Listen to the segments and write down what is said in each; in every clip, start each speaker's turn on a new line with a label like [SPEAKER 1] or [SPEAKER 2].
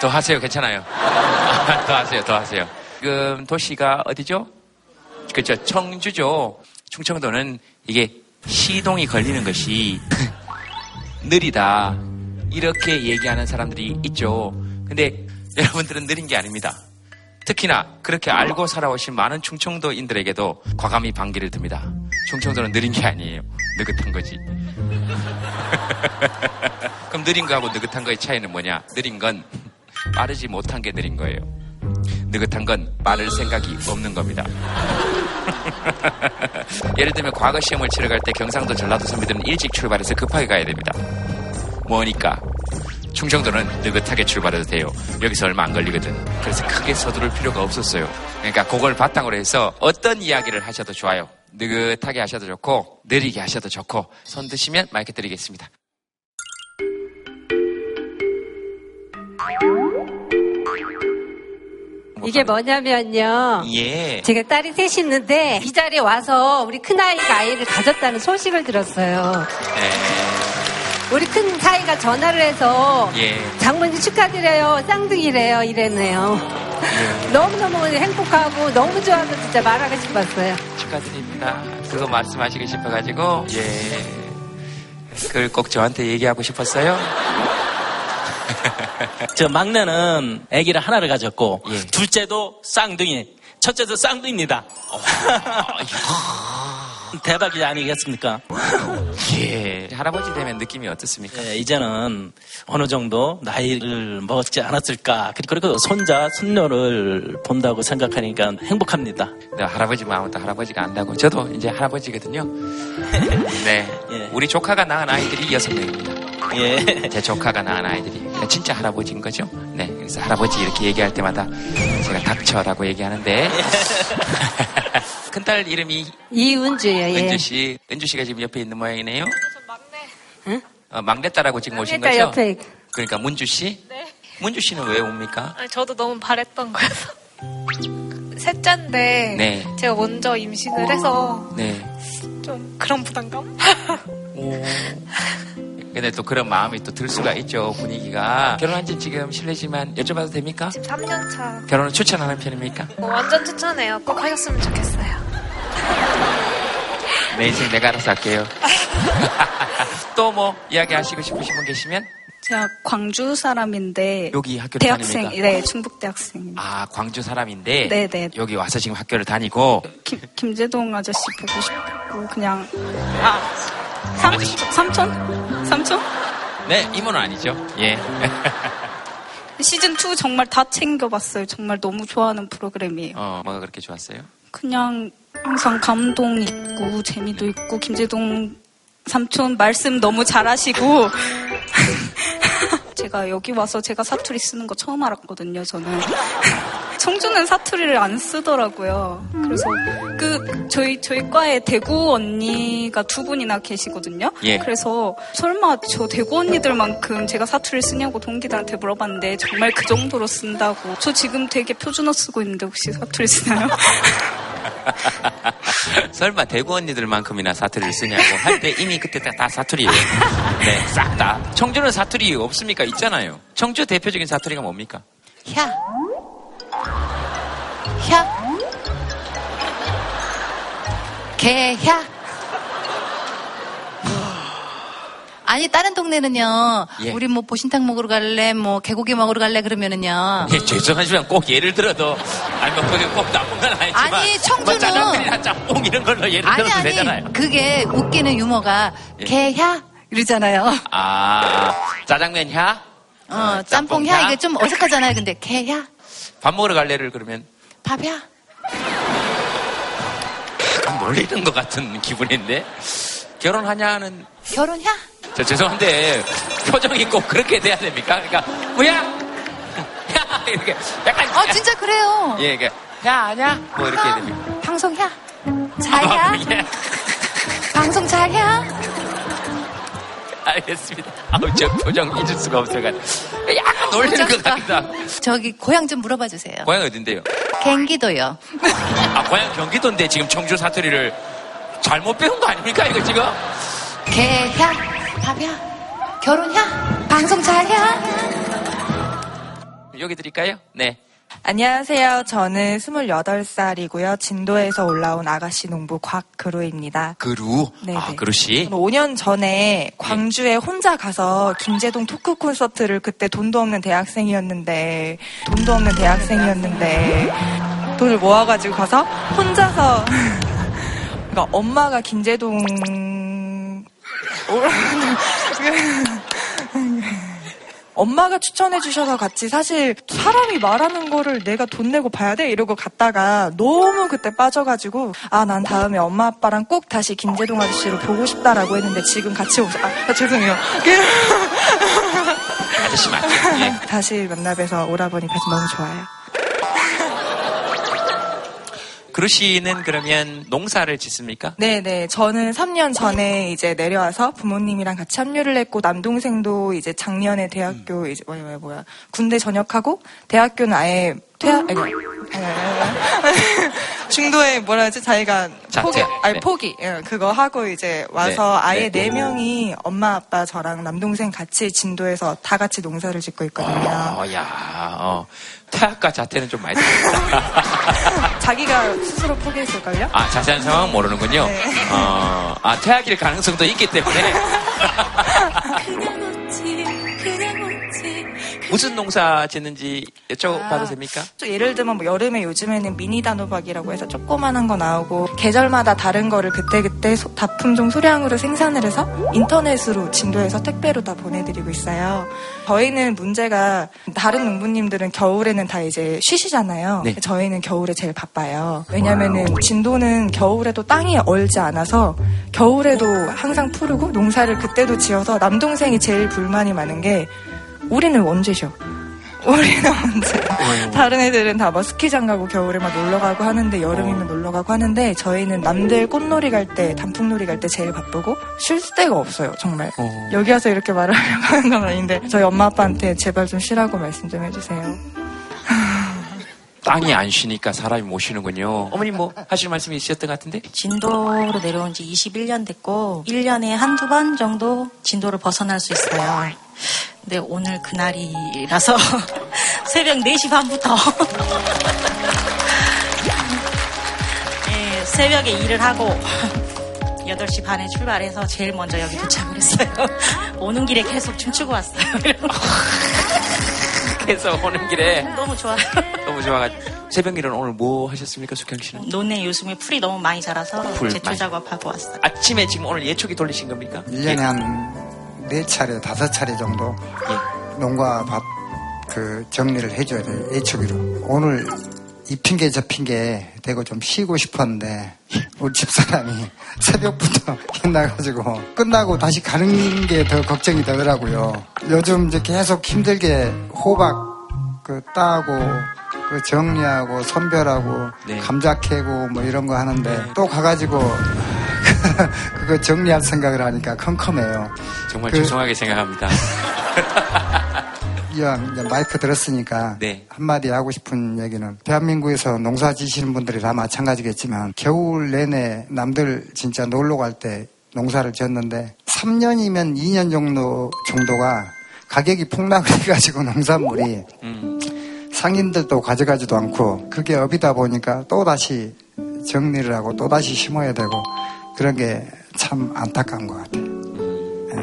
[SPEAKER 1] 네, 더 하세요. 괜찮아요. 더 하세요. 더 하세요. 지금 도시가 어디죠? 그렇죠. 청주죠. 충청도는 이게 시동이 걸리는 것이 느리다. 이렇게 얘기하는 사람들이 있죠. 근데 여러분들은 느린 게 아닙니다. 특히나 그렇게 알고 살아오신 많은 충청도인들에게도 과감히 반기를 듭니다. 충청도는 느린 게 아니에요. 느긋한 거지. 그럼 느린 거하고 느긋한 거의 차이는 뭐냐? 느린 건 빠르지 못한 게 느린 거예요. 느긋한 건 빠를 생각이 없는 겁니다. 예를 들면 과거 시험을 치러 갈 때 경상도 전라도 선배들은 일찍 출발해서 급하게 가야 됩니다. 뭐니까 충청도는 느긋하게 출발해도 돼요. 여기서 얼마 안 걸리거든. 그래서 크게 서두를 필요가 없었어요. 그러니까 그걸 바탕으로 해서 어떤 이야기를 하셔도 좋아요. 느긋하게 하셔도 좋고 느리게 하셔도 좋고 손 드시면 마이크 드리겠습니다.
[SPEAKER 2] 이게 뭐냐면요.
[SPEAKER 1] 예.
[SPEAKER 2] 제가 딸이 셋이 있는데 이 자리에 와서 우리 큰아이가 아이를 가졌다는 소식을 들었어요.
[SPEAKER 1] 네.
[SPEAKER 2] 우리 큰 사이가 전화를 해서
[SPEAKER 1] 예.
[SPEAKER 2] 장모님 축하드려요. 쌍둥이래요. 이랬네요.
[SPEAKER 1] 예.
[SPEAKER 2] 너무너무 행복하고 너무 좋아서 진짜 말하고 싶었어요.
[SPEAKER 1] 축하드립니다. 그거 말씀하시고 싶어가지고 예. 그걸 꼭 저한테 얘기하고 싶었어요.
[SPEAKER 3] 저 막내는 아기를 하나를 가졌고
[SPEAKER 1] 예.
[SPEAKER 3] 둘째도 쌍둥이, 첫째도 쌍둥이입니다. 대박이 아니겠습니까?
[SPEAKER 1] 예. 할아버지 되면 느낌이 어떻습니까?
[SPEAKER 3] 예, 이제는 어느 정도 나이를 먹었지 않았을까. 그리고 손자, 손녀를 본다고 생각하니까 행복합니다.
[SPEAKER 1] 네, 할아버지 마음은 또 할아버지가 안다고. 저도 이제 할아버지거든요. 네.
[SPEAKER 3] 예.
[SPEAKER 1] 우리 조카가 낳은 아이들이 여섯 명입니다.
[SPEAKER 3] 예.
[SPEAKER 1] 제 조카가 낳은 아이들이 진짜 할아버지인 거죠. 네. 그래서 할아버지 이렇게 얘기할 때마다 제가 닥쳐라고 얘기하는데 큰딸 이름이
[SPEAKER 2] 이은주예요. 예.
[SPEAKER 1] 은주 씨. 은주 씨가 지금 옆에 있는 모양이네요.
[SPEAKER 2] 응?
[SPEAKER 1] 어, 막내딸하고 지금 오신 거죠?
[SPEAKER 2] 옆에.
[SPEAKER 1] 그러니까 문주 씨?
[SPEAKER 4] 네.
[SPEAKER 1] 문주 씨는 왜 옵니까?
[SPEAKER 4] 아니, 저도 너무 바랬던 거여서. 셋째인데
[SPEAKER 1] 네.
[SPEAKER 4] 제가 먼저 임신을 해서
[SPEAKER 1] 네.
[SPEAKER 4] 좀 그런 부담감?
[SPEAKER 1] 오. 근데 또 그런 마음이 또 들 수가 있죠, 분위기가. 결혼한 지 지금 실례지만 여쭤봐도 됩니까?
[SPEAKER 4] 지금 3년 차.
[SPEAKER 1] 결혼을 추천하는 편입니까?
[SPEAKER 4] 뭐 완전 추천해요. 꼭 하셨으면 좋겠어요.
[SPEAKER 1] 내 인생 내가 알아서 할게요. 또 뭐 이야기 하시고 싶으신 분 계시면
[SPEAKER 5] 제가 광주 사람인데
[SPEAKER 1] 여기 학교
[SPEAKER 5] 대학생,
[SPEAKER 1] 다닙니까?
[SPEAKER 5] 네, 중북 대학생입니다.
[SPEAKER 1] 아, 광주 사람인데
[SPEAKER 5] 네네.
[SPEAKER 1] 여기 와서 지금 학교를 다니고
[SPEAKER 5] 김, 김재동 아저씨 보고 싶고 그냥 아 삼. 삼촌? 삼촌?
[SPEAKER 1] 네, 이모는 아니죠. 예.
[SPEAKER 5] 시즌 2 정말 다 챙겨봤어요. 정말 너무 좋아하는 프로그램이에요.
[SPEAKER 1] 어, 뭐가 그렇게 좋았어요?
[SPEAKER 5] 그냥 항상 감동 있고 재미도 있고 김재동 삼촌 말씀 너무 잘하시고 제가 여기 와서 제가 사투리 쓰는 거 처음 알았거든요. 저는 청주는 사투리를 안 쓰더라고요. 그래서 그 저희 저희 과에 대구 언니가 두 분이나 계시거든요.
[SPEAKER 1] 예.
[SPEAKER 5] 그래서 설마 저 대구 언니들만큼 제가 사투리를 쓰냐고 동기들한테 물어봤는데 정말 그 정도로 쓴다고. 저 지금 되게 표준어 쓰고 있는데 혹시 사투리 쓰나요?
[SPEAKER 1] 설마 대구 언니들만큼이나 사투리를 쓰냐고 할 때 이미 그때 다, 다 사투리예요. 네, 싹 다. 청주는 사투리 없습니까? 있잖아요. 청주 대표적인 사투리가 뭡니까?
[SPEAKER 6] 야. 야. 개야. 아니 다른 동네는요.
[SPEAKER 1] 예.
[SPEAKER 6] 우리 뭐 보신탕 먹으러 갈래, 뭐 개고기 먹으러 갈래 그러면은요.
[SPEAKER 1] 예, 죄송하지만 꼭 예를 들어도 아니 뭐 그게 꼭 나쁜 건 아니지만
[SPEAKER 6] 아니, 청주는-
[SPEAKER 1] 뭐 짜장면이나 짬뽕 이런 걸로 예를
[SPEAKER 6] 아니
[SPEAKER 1] 들어도
[SPEAKER 6] 아니
[SPEAKER 1] 되잖아요.
[SPEAKER 6] 그게 웃기는 유머가
[SPEAKER 1] 예.
[SPEAKER 6] 개야 이러잖아요.
[SPEAKER 1] 아 짜장면 야?
[SPEAKER 6] 어, 짬뽕 야 이게 좀 어색하잖아요. 근데 개야
[SPEAKER 1] 밥 먹으러 갈래를 그러면
[SPEAKER 6] 밥이야.
[SPEAKER 1] 약간 놀리는 것 같은 기분인데 결혼하냐는
[SPEAKER 6] 결혼야.
[SPEAKER 1] 저 죄송한데 표정이 꼭 그렇게 돼야 됩니까? 그러니까 뭐야? 야 이렇게 약간
[SPEAKER 6] 어 진짜 그래요.
[SPEAKER 1] 예 이게 야 아냐? 뭐 이렇게 해야 됩니까?
[SPEAKER 6] 방송야. 잘야.
[SPEAKER 1] 예.
[SPEAKER 6] 방송 잘야.
[SPEAKER 1] 알겠습니다. 아우 저 표정 잊을 수가 없어가지고 약간 놀리는 것 같기도 하고
[SPEAKER 6] 저기 고향 좀 물어봐 주세요.
[SPEAKER 1] 고향 어딘데요?
[SPEAKER 6] 경기도요.
[SPEAKER 1] 아 고향 경기도인데 지금 청주 사투리를 잘못 배운 거 아닙니까 이거 지금?
[SPEAKER 6] 개야. 밥이야. 결혼야. 방송 잘야.
[SPEAKER 1] 여기 드릴까요? 네.
[SPEAKER 7] 안녕하세요. 저는 28살이고요. 진도에서 올라온 아가씨 농부 곽그루입니다.
[SPEAKER 1] 그루.
[SPEAKER 7] 네네.
[SPEAKER 1] 아, 그루씨.
[SPEAKER 7] 저는 5년 전에 광주에 혼자 가서 김재동 토크 콘서트를 그때 돈도 없는 대학생이었는데 돈도 없는 대학생이었는데 돈을 모아가지고 가서 혼자서 그러니까 엄마가 김재동 엄마가 추천해 주셔서 같이 사실 사람이 말하는 거를 내가 돈 내고 봐야 돼 이러고 갔다가 너무 그때 빠져가지고 아 난 다음에 엄마 아빠랑 꼭 다시 김재동 아저씨를 보고 싶다라고 했는데 지금 같이 오서 아, 아, 죄송해요
[SPEAKER 1] 아저씨 맞죠? 예.
[SPEAKER 7] 다시 만나 뵈서 오라버니 뵈서 너무 좋아요.
[SPEAKER 1] 그루씨는 그러면 농사를 짓습니까?
[SPEAKER 7] 네네. 저는 3년 전에 이제 내려와서 부모님이랑 같이 합류를 했고, 남동생도 이제 작년에 대학교, 이제, 뭐야, 뭐야, 뭐야. 군대 전역하고, 대학교는 아예 퇴학, 아니, 아니. 중도에 뭐라 하지? 자기가
[SPEAKER 1] 자퇴.
[SPEAKER 7] 포기, 아니,
[SPEAKER 1] 네.
[SPEAKER 7] 포기. 예, 그거 하고 이제 와서
[SPEAKER 1] 네.
[SPEAKER 7] 아예
[SPEAKER 1] 네.
[SPEAKER 7] 네 명이 엄마, 아빠, 저랑 남동생 같이 진도에서 다 같이 농사를 짓고 있거든요.
[SPEAKER 1] 어, 야, 어. 퇴학과 자퇴는 좀 많이 다르다.
[SPEAKER 7] 자기가 스스로 포기했을걸요?
[SPEAKER 1] 아, 자세한 상황은 모르는군요.
[SPEAKER 7] 네.
[SPEAKER 1] 어, 아, 퇴학일 가능성도 있기 때문에. 무슨 농사 짓는지 여쭤봐도
[SPEAKER 7] 아.
[SPEAKER 1] 됩니까?
[SPEAKER 7] 또 예를 들면 뭐 여름에 요즘에는 미니 단호박이라고 해서 조그만한 거 나오고 계절마다 다른 거를 그때그때 소- 다품종 소량으로 생산을 해서 인터넷으로 진도에서 택배로 다 보내드리고 있어요. 저희는 문제가 다른 농부님들은 겨울에는 다 이제 쉬시잖아요.
[SPEAKER 1] 네.
[SPEAKER 7] 저희는 겨울에 제일 바빠요. 왜냐면은 진도는 겨울에도 땅이 얼지 않아서 겨울에도 항상 푸르고 농사를 그때도 지어서 남동생이 제일 불만이 많은 게 우리는 언제 쉬어? 우리는 언제? 다른 애들은 다뭐 스키장 가고 겨울에 막 놀러 가고 하는데 여름이면 놀러 가고 하는데 저희는 남들 꽃놀이 갈 때, 단풍놀이 갈 때 제일 바쁘고 쉴 데가 없어요, 정말.
[SPEAKER 1] 어.
[SPEAKER 7] 여기 와서 이렇게 말을 하려고 하는 건 아닌데 저희 엄마 아빠한테 제발 좀 쉬라고 말씀 좀 해주세요.
[SPEAKER 1] 땅이 안 쉬니까 사람이 못 쉬는군요. 어머니 뭐 하실 말씀이 있으셨던 것 같은데?
[SPEAKER 8] 진도로 내려온 지 21년 됐고 1년에 한두 번 정도 진도를 벗어날 수 있어요. 근데 오늘 그날이라서 새벽 4시 반부터 예, 새벽에 일을 하고 8시 반에 출발해서 제일 먼저 여기 도착을 했어요. 오는 길에 계속 춤추고 왔어요.
[SPEAKER 1] 그래서 오는 길에
[SPEAKER 8] 너무 좋아요.
[SPEAKER 1] 너무 좋아가지고. 새벽 일은 오늘 뭐 하셨습니까, 숙경 씨는?
[SPEAKER 8] 논에 요즘에 풀이 너무 많이 자라서
[SPEAKER 1] 풀
[SPEAKER 8] 제초
[SPEAKER 1] 많이.
[SPEAKER 8] 작업하고 왔어요.
[SPEAKER 1] 아침에 지금 오늘 예초기 돌리신 겁니까?
[SPEAKER 9] 1년에 한 네 차례, 다섯 차례 정도
[SPEAKER 1] 예.
[SPEAKER 9] 농가 밭 그 정리를 해줘야 돼요. 예초기로. 오늘 이 핑계 저 핑계 대고 좀 쉬고 싶었는데 우리 집사람이 새벽부터 힘나가지고 끝나고 다시 가는 게 더 걱정이 되더라고요. 요즘 이제 계속 힘들게 호박 그 따고 그 정리하고 선별하고
[SPEAKER 1] 네.
[SPEAKER 9] 감자 캐고 뭐 이런 거 하는데 또 가가지고 그거 정리할 생각을 하니까 컴컴해요.
[SPEAKER 1] 정말
[SPEAKER 9] 그-
[SPEAKER 1] 죄송하게 생각합니다.
[SPEAKER 9] 이왕 마이크 들었으니까
[SPEAKER 1] 네.
[SPEAKER 9] 한마디 하고 싶은 얘기는 대한민국에서 농사 지시는 분들이 다 마찬가지겠지만 겨울 내내 남들 진짜 놀러 갈 때 농사를 지었는데 3년이면 2년 정도 정도가 가격이 폭락을 해가지고 농산물이
[SPEAKER 1] 음,
[SPEAKER 9] 상인들도 가져가지도 않고 그게 업이다 보니까 또 다시 정리를 하고 또 다시 심어야 되고 그런 게 참 안타까운 것 같아요.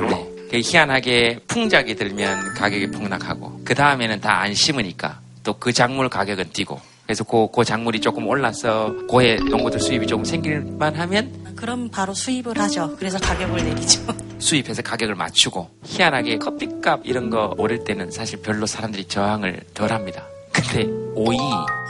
[SPEAKER 1] 네. 그 희한하게 풍작이 들면 가격이 폭락하고 그 다음에는 다 안 심으니까 또 그 작물 가격은 뛰고 그래서 그, 그 작물이 조금 올라서 고해 농부들 수입이 조금 생길만 하면
[SPEAKER 8] 그럼 바로 수입을 하죠. 그래서 가격을 내리죠.
[SPEAKER 1] 수입해서 가격을 맞추고 희한하게 커피값 이런 거 오를 때는 사실 별로 사람들이 저항을 덜 합니다. 근데 오이,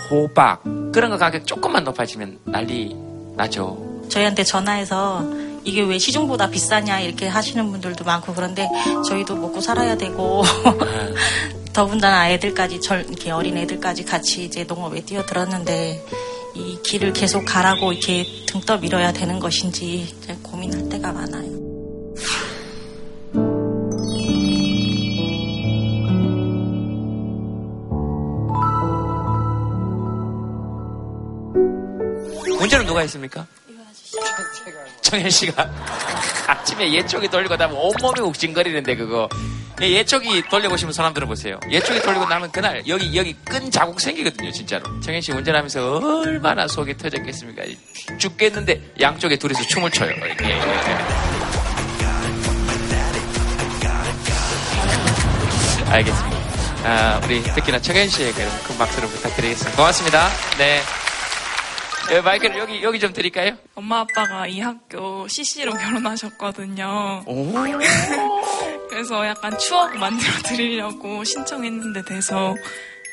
[SPEAKER 1] 호박 그런 거 가격 조금만 높아지면 난리 나죠.
[SPEAKER 8] 저희한테 전화해서 이게 왜 시중보다 비싸냐 이렇게 하시는 분들도 많고 그런데 저희도 먹고 살아야 되고 더군다나 애들까지 절 이렇게 어린 애들까지 같이 이제 농업에 뛰어들었는데 이 길을 계속 가라고 이렇게 등 떠 밀어야 되는 것인지 고민할 때가 많아요.
[SPEAKER 1] 운전은 누가 했습니까? 정현 씨가 아침에 예쪽이 돌리고 나면 온몸이 욱진거리는데 그거 예, 예쪽이 돌려보시면 손 한번 들어보세요. 예쪽이 돌리고 나면 그날 여기 여기 끈 자국 생기거든요, 진짜로. 정현 씨 운전하면서 얼마나 속이 터졌겠습니까? 죽겠는데 양쪽에 둘이서 춤을 춰요. 이렇게. 알겠습니다. 아, 우리 특히나 정현 씨에게 큰 박수를 부탁드리겠습니다. 고맙습니다. 네. 예, 마이크를 여기 여기 좀 드릴까요?
[SPEAKER 10] 엄마 아빠가 이 학교 CC로 결혼하셨거든요.
[SPEAKER 1] 오.
[SPEAKER 10] 그래서 약간 추억 만들어 드리려고 신청했는데 돼서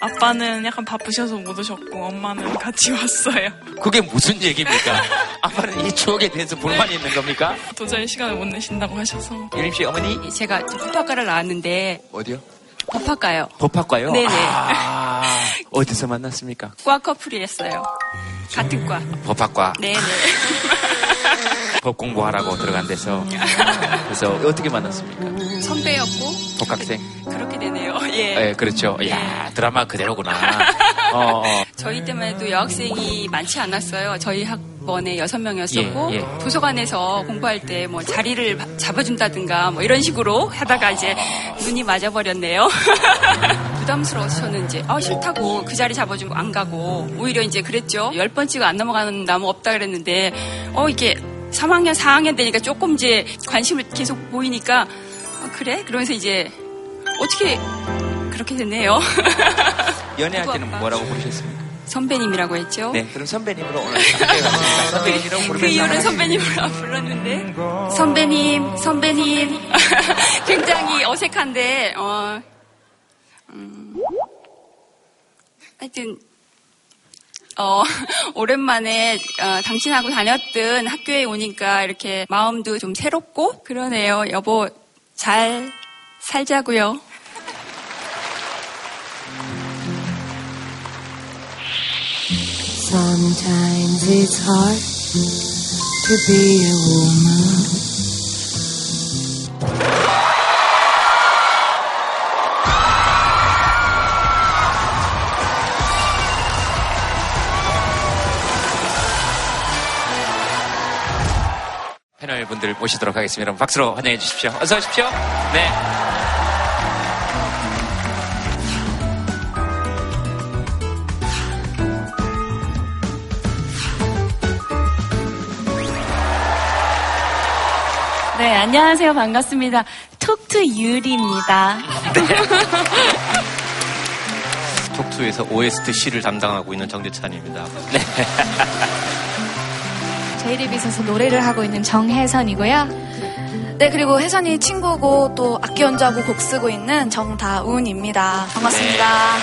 [SPEAKER 10] 아빠는 약간 바쁘셔서 못 오셨고 엄마는 같이 왔어요.
[SPEAKER 1] 그게 무슨 얘기입니까? 아빠는 이 추억에 대해서 불만이 있는 겁니까?
[SPEAKER 10] 도저히 시간을 못 내신다고 하셔서
[SPEAKER 1] 예림 씨 어머니
[SPEAKER 11] 제가 법학과를 나왔는데
[SPEAKER 1] 어디요?
[SPEAKER 11] 법학과요.
[SPEAKER 1] 법학과요?
[SPEAKER 11] 네네.
[SPEAKER 1] 아, 어디서 만났습니까?
[SPEAKER 11] 과 커플이었어요. 같은 과.
[SPEAKER 1] 법학과.
[SPEAKER 11] 네네.
[SPEAKER 1] 법 공부하라고 들어간 데서. 그래서 어떻게 만났습니까?
[SPEAKER 11] 선배였고
[SPEAKER 1] 복학생.
[SPEAKER 11] 그렇게 되네요. 예.
[SPEAKER 1] 예, 그렇죠. 이야, 드라마 그대로구나. 어, 어.
[SPEAKER 11] 저희 때만 해도 여학생이 많지 않았어요. 저희 학 번에 여섯 명이었었고
[SPEAKER 1] 예, 예.
[SPEAKER 11] 도서관에서 공부할 때 뭐 자리를 바- 잡아준다든가 뭐 이런 식으로 하다가 이제 눈이 맞아버렸네요. 부담스러워서 저는 이제 아 싫다고 그 자리 잡아주고 안 가고 오히려 이제 그랬죠. 열번 치고 안 넘어가는 나무 없다 그랬는데 어 이게 3학년 4학년 되니까 조금 이제 관심을 계속 보이니까 어, 그래 그러면서 이제 어떻게 그렇게 됐네요.
[SPEAKER 1] 연애할 때는 뭐라고 부르셨습니까?
[SPEAKER 11] 선배님이라고 했죠.
[SPEAKER 1] 네, 그럼 선배님으로 오늘 함께. 선배님이라고
[SPEAKER 11] 그
[SPEAKER 1] 부르면서
[SPEAKER 11] 이후로 선배님으로 불렀는데 선배님 선배님 굉장히 어색한데 어 음, 하여튼 어 오랜만에 어, 당신하고 다녔던 학교에 오니까 이렇게 마음도 좀 새롭고 그러네요 여보 잘 살자고요.
[SPEAKER 12] Sometimes it's hard to be a woman.
[SPEAKER 1] 패널 분들 모시도록 하겠습니다. 박수로 환영해 주십시오. 어서 오십시오. 네.
[SPEAKER 13] 네, 안녕하세요. 반갑습니다. 톡투 유리입니다.
[SPEAKER 14] 톡투에서 OST C를 담당하고 있는 정재찬입니다.
[SPEAKER 1] 네.
[SPEAKER 15] 제이리빗에서 노래를 하고 있는 정혜선이고요. 네, 그리고 혜선이 친구고 또 악기 연주하고 곡 쓰고 있는 정다운입니다. 반갑습니다.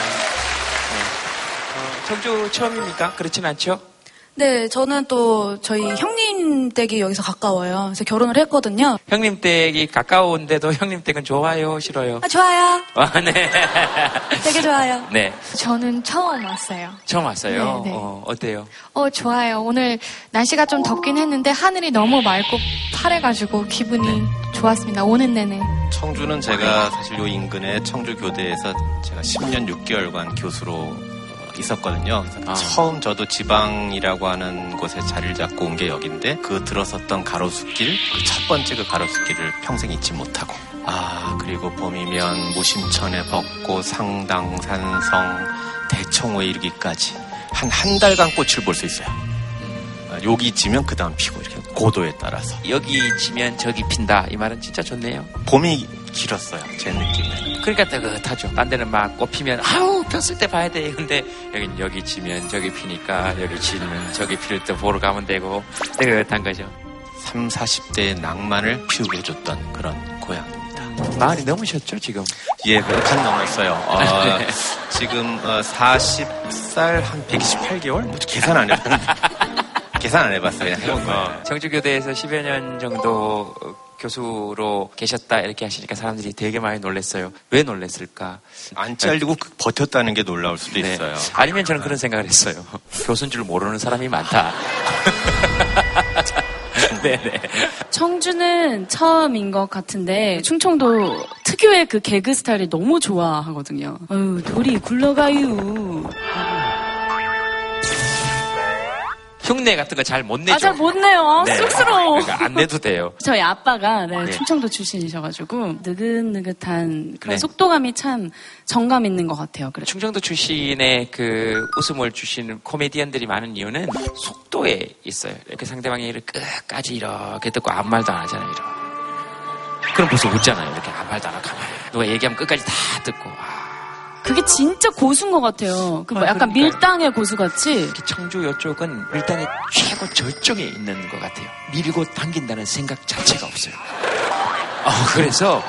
[SPEAKER 1] 청주 처음입니까? 그렇진 않죠?
[SPEAKER 15] 네, 저는 또 저희 형님 댁이 여기서 가까워요. 그래서 결혼을 했거든요.
[SPEAKER 1] 형님 댁이 가까운데도 형님 댁은 좋아요, 싫어요?
[SPEAKER 15] 아, 좋아요.
[SPEAKER 1] 아, 네.
[SPEAKER 15] 되게 좋아요.
[SPEAKER 1] 네.
[SPEAKER 16] 저는 처음 왔어요.
[SPEAKER 1] 처음 왔어요.
[SPEAKER 16] 네, 네.
[SPEAKER 1] 어, 어때요?
[SPEAKER 16] 어, 좋아요. 오늘 날씨가 좀 덥긴 했는데 하늘이 너무 맑고 파래가지고 기분이 좋았습니다. 오는 내내.
[SPEAKER 14] 청주는 제가 사실 요 인근의 청주 교대에서 제가 10년 6개월간 교수로 어, 있었거든요. 그래서 처음 저도 지방이라고 하는 곳에 자리를 잡고 온 게 여긴데 그 들어섰던 가로수길, 그 첫 번째 그 가로수길을 평생 잊지 못하고 아 그리고 봄이면 무심천의 벚꽃, 상당, 산성, 대청호에 이르기까지 한 한 달간 꽃을 볼 수 있어요. 아, 여기 지면 그 다음 피고 이렇게 고도에 따라서
[SPEAKER 1] 여기 지면 저기 핀다. 이 말은 진짜 좋네요.
[SPEAKER 14] 봄이 길었어요 제 느낌에.
[SPEAKER 1] 그러니까 따뜻하죠. 딴 데는 막 꽃피면 아우 폈을 때 봐야 돼. 근데 여긴 여기 지면 저기 피니까 여기 지면 저기 피를 때 보러 가면 되고 따뜻한 거죠.
[SPEAKER 14] 3, 40대의 낭만을 피우게 해줬던 그런 고향입니다.
[SPEAKER 1] 마흔이 넘으셨죠 지금?
[SPEAKER 14] 예, 몇칸 넘었어요. 어,
[SPEAKER 1] 네.
[SPEAKER 14] 지금 어, 40살 한 128개월? 뭐 계산 안 해봤는데. 계산 안 해봤어요. 그냥 해본 거예요.
[SPEAKER 1] 청주교대에서 10여 년 정도 어, 교수로 계셨다 이렇게 하시니까 사람들이 되게 많이 놀랐어요. 왜 놀랐을까?
[SPEAKER 14] 안 잘리고 그- 버텼다는 게 놀라울 수도
[SPEAKER 1] 네.
[SPEAKER 14] 있어요.
[SPEAKER 1] 아니면 저는 그런 생각을 했어요. 교수인 줄 모르는 사람이 많다. 네네.
[SPEAKER 13] 청주는 처음인 것 같은데 충청도 특유의 그 개그 스타일이 너무 좋아하거든요. 어유 돌이 굴러가요.
[SPEAKER 1] 흉내 같은 거 잘 못 내죠.
[SPEAKER 13] 아, 잘 못 내요.
[SPEAKER 1] 네.
[SPEAKER 13] 쑥스러워.
[SPEAKER 1] 그러니까 안 내도 돼요.
[SPEAKER 13] 저희 아빠가 네,
[SPEAKER 1] 네.
[SPEAKER 13] 충청도 출신이셔가지고 느긋느긋한 그런
[SPEAKER 1] 네.
[SPEAKER 13] 속도감이 참 정감 있는 것 같아요. 그래서
[SPEAKER 1] 충청도 출신의 그 웃음을 주시는 코미디언들이 많은 이유는 속도에 있어요. 이렇게 상대방의 일을 끝까지 이렇게 듣고 아무 말도 안 하잖아요. 이렇게. 그럼 벌써 웃잖아요. 이렇게 아무 말도 안 하고 가만히. 누가 얘기하면 끝까지 다 듣고. 아,
[SPEAKER 13] 그게 진짜 고수인 것 같아요. 그뭐
[SPEAKER 1] 아,
[SPEAKER 13] 약간
[SPEAKER 1] 그러니까요.
[SPEAKER 13] 밀당의 고수같이
[SPEAKER 1] 청주 이쪽은 밀당의 최고 절정에 있는 것 같아요. 밀고 당긴다는 생각 자체가 없어요. 어, 그래서,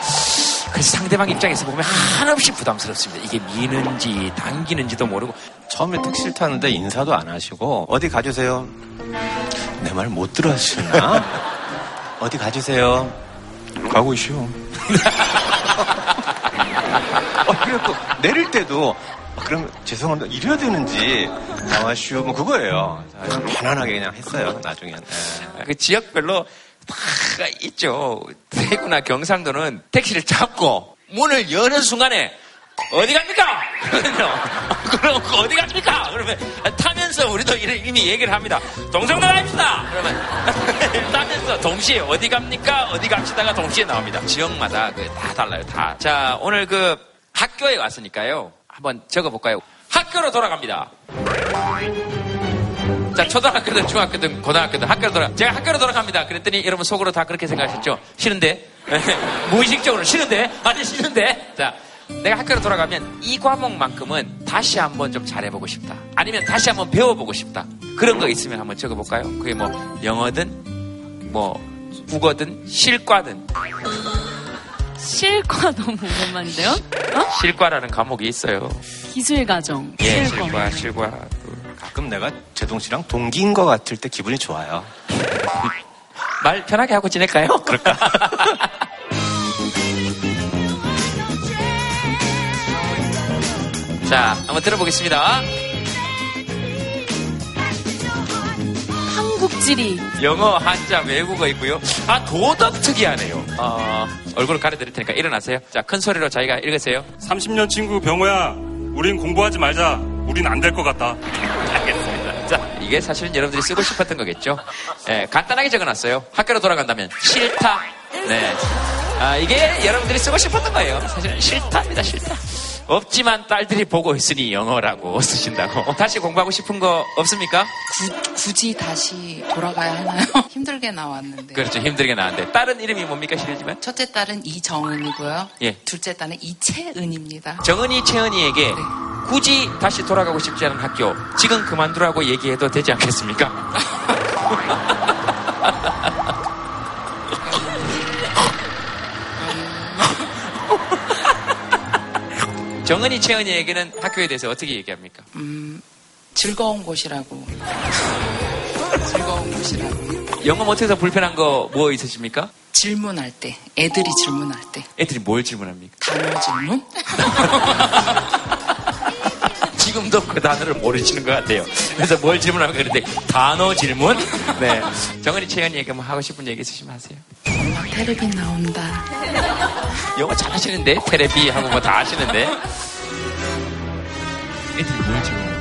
[SPEAKER 1] 그래서 상대방 입장에서 보면 한없이 부담스럽습니다. 이게 미는지 당기는지도 모르고.
[SPEAKER 14] 처음에 택시를 타는데 인사도 안 하시고 어디 가주세요. 내 말 못 들어하시나? 어디 가주세요. 가고 있슈. 어, 그래갖고 내릴 때도 아, 그럼 죄송합니다. 이래야 되는지 나와슈 뭐 그거예요. 자, 편안하게 그냥 했어요. 나중엔. 예.
[SPEAKER 1] 그 지역별로 다 있죠. 대구나 경상도는 택시를 잡고 문을 여는 순간에 어디 갑니까? 그러면 그럼 어디 갑니까? 그러면 타면서 우리도 이미 얘기를 합니다. 동성로 갑니다. 그러면 타면서 동시에 어디 갑니까? 어디 갑시다가 동시에 나옵니다. 지역마다 그다 달라요. 다. 자 오늘 그 학교에 왔으니까요. 한번 적어볼까요? 학교로 돌아갑니다. 자, 초등학교든 중학교든 고등학교든 학교로 돌아. 제가 학교로 돌아갑니다. 그랬더니 여러분 속으로 다 그렇게 생각하셨죠? 싫은데? 무의식적으로 싫은데? 아니, 싫은데? 자, 내가 학교로 돌아가면 이 과목만큼은 다시 한번 좀 잘해보고 싶다. 아니면 다시 한번 배워보고 싶다. 그런 거 있으면 한번 적어볼까요? 그게 뭐, 영어든, 뭐, 국어든, 실과든.
[SPEAKER 13] 실과 너무 오랜만인데요?
[SPEAKER 1] 실과라는 과목이 있어요.
[SPEAKER 13] 기술과정.
[SPEAKER 1] 예,
[SPEAKER 13] 실과.
[SPEAKER 1] 실과, 실과.
[SPEAKER 14] 가끔 내가 제동 씨랑 동기인 것 같을 때 기분이 좋아요.
[SPEAKER 1] 말 편하게 하고 지낼까요? 그럴까? 자, 한번 들어보겠습니다.
[SPEAKER 13] 한국지리.
[SPEAKER 1] 영어, 한자, 외국어 있고요. 아, 도덕 특이하네요. 어, 얼굴 가려드릴 테니까 일어나세요. 자, 큰 소리로 자기가 읽으세요.
[SPEAKER 17] 30년 친구 병호야, 우린 공부하지 말자. 우린 안 될 것 같다.
[SPEAKER 1] 알겠습니다. 자, 이게 사실은 여러분들이 쓰고 싶었던 거겠죠? 예, 간단하게 적어놨어요. 학교로 돌아간다면 싫다. 네. 아, 이게 여러분들이 쓰고 싶었던 거예요. 사실은 싫답니다, 싫다. 없지만 딸들이 보고 있으니 영어라고 쓰신다고. 다시 공부하고 싶은 거 없습니까?
[SPEAKER 6] 굳이 다시 돌아가야 하나요? 힘들게 나왔는데.
[SPEAKER 1] 그렇죠. 힘들게 나왔는데. 딸은 이름이 뭡니까, 실례지만?
[SPEAKER 6] 첫째 딸은 이정은이고요.
[SPEAKER 1] 예.
[SPEAKER 6] 둘째 딸은 이채은입니다.
[SPEAKER 1] 정은이, 채은이에게 굳이 다시 돌아가고 싶지 않은 학교, 지금 그만두라고 얘기해도 되지 않겠습니까? 정은이, 채은이에게는 학교에 대해서 어떻게 얘기합니까?
[SPEAKER 6] 음, 즐거운 곳이라고. 즐거운 곳이라고.
[SPEAKER 1] 영어 못해서 불편한 거 뭐 있으십니까?
[SPEAKER 6] 질문할 때, 애들이 질문할 때.
[SPEAKER 1] 애들이 뭘 질문합니까?
[SPEAKER 6] 단어 질문?
[SPEAKER 1] 지금도 그 단어를 모르시는 것 같아요. 그래서 뭘 질문하면 그런데 단어 질문? 네. 정은이, 채은이에게 뭐 하고 싶은 얘기 있으시면 하세요.
[SPEAKER 6] 엄마 테레비 나온다.
[SPEAKER 1] 영어 잘하시는데 테레비 하고 뭐다 하시는데 애들이 뭘 질문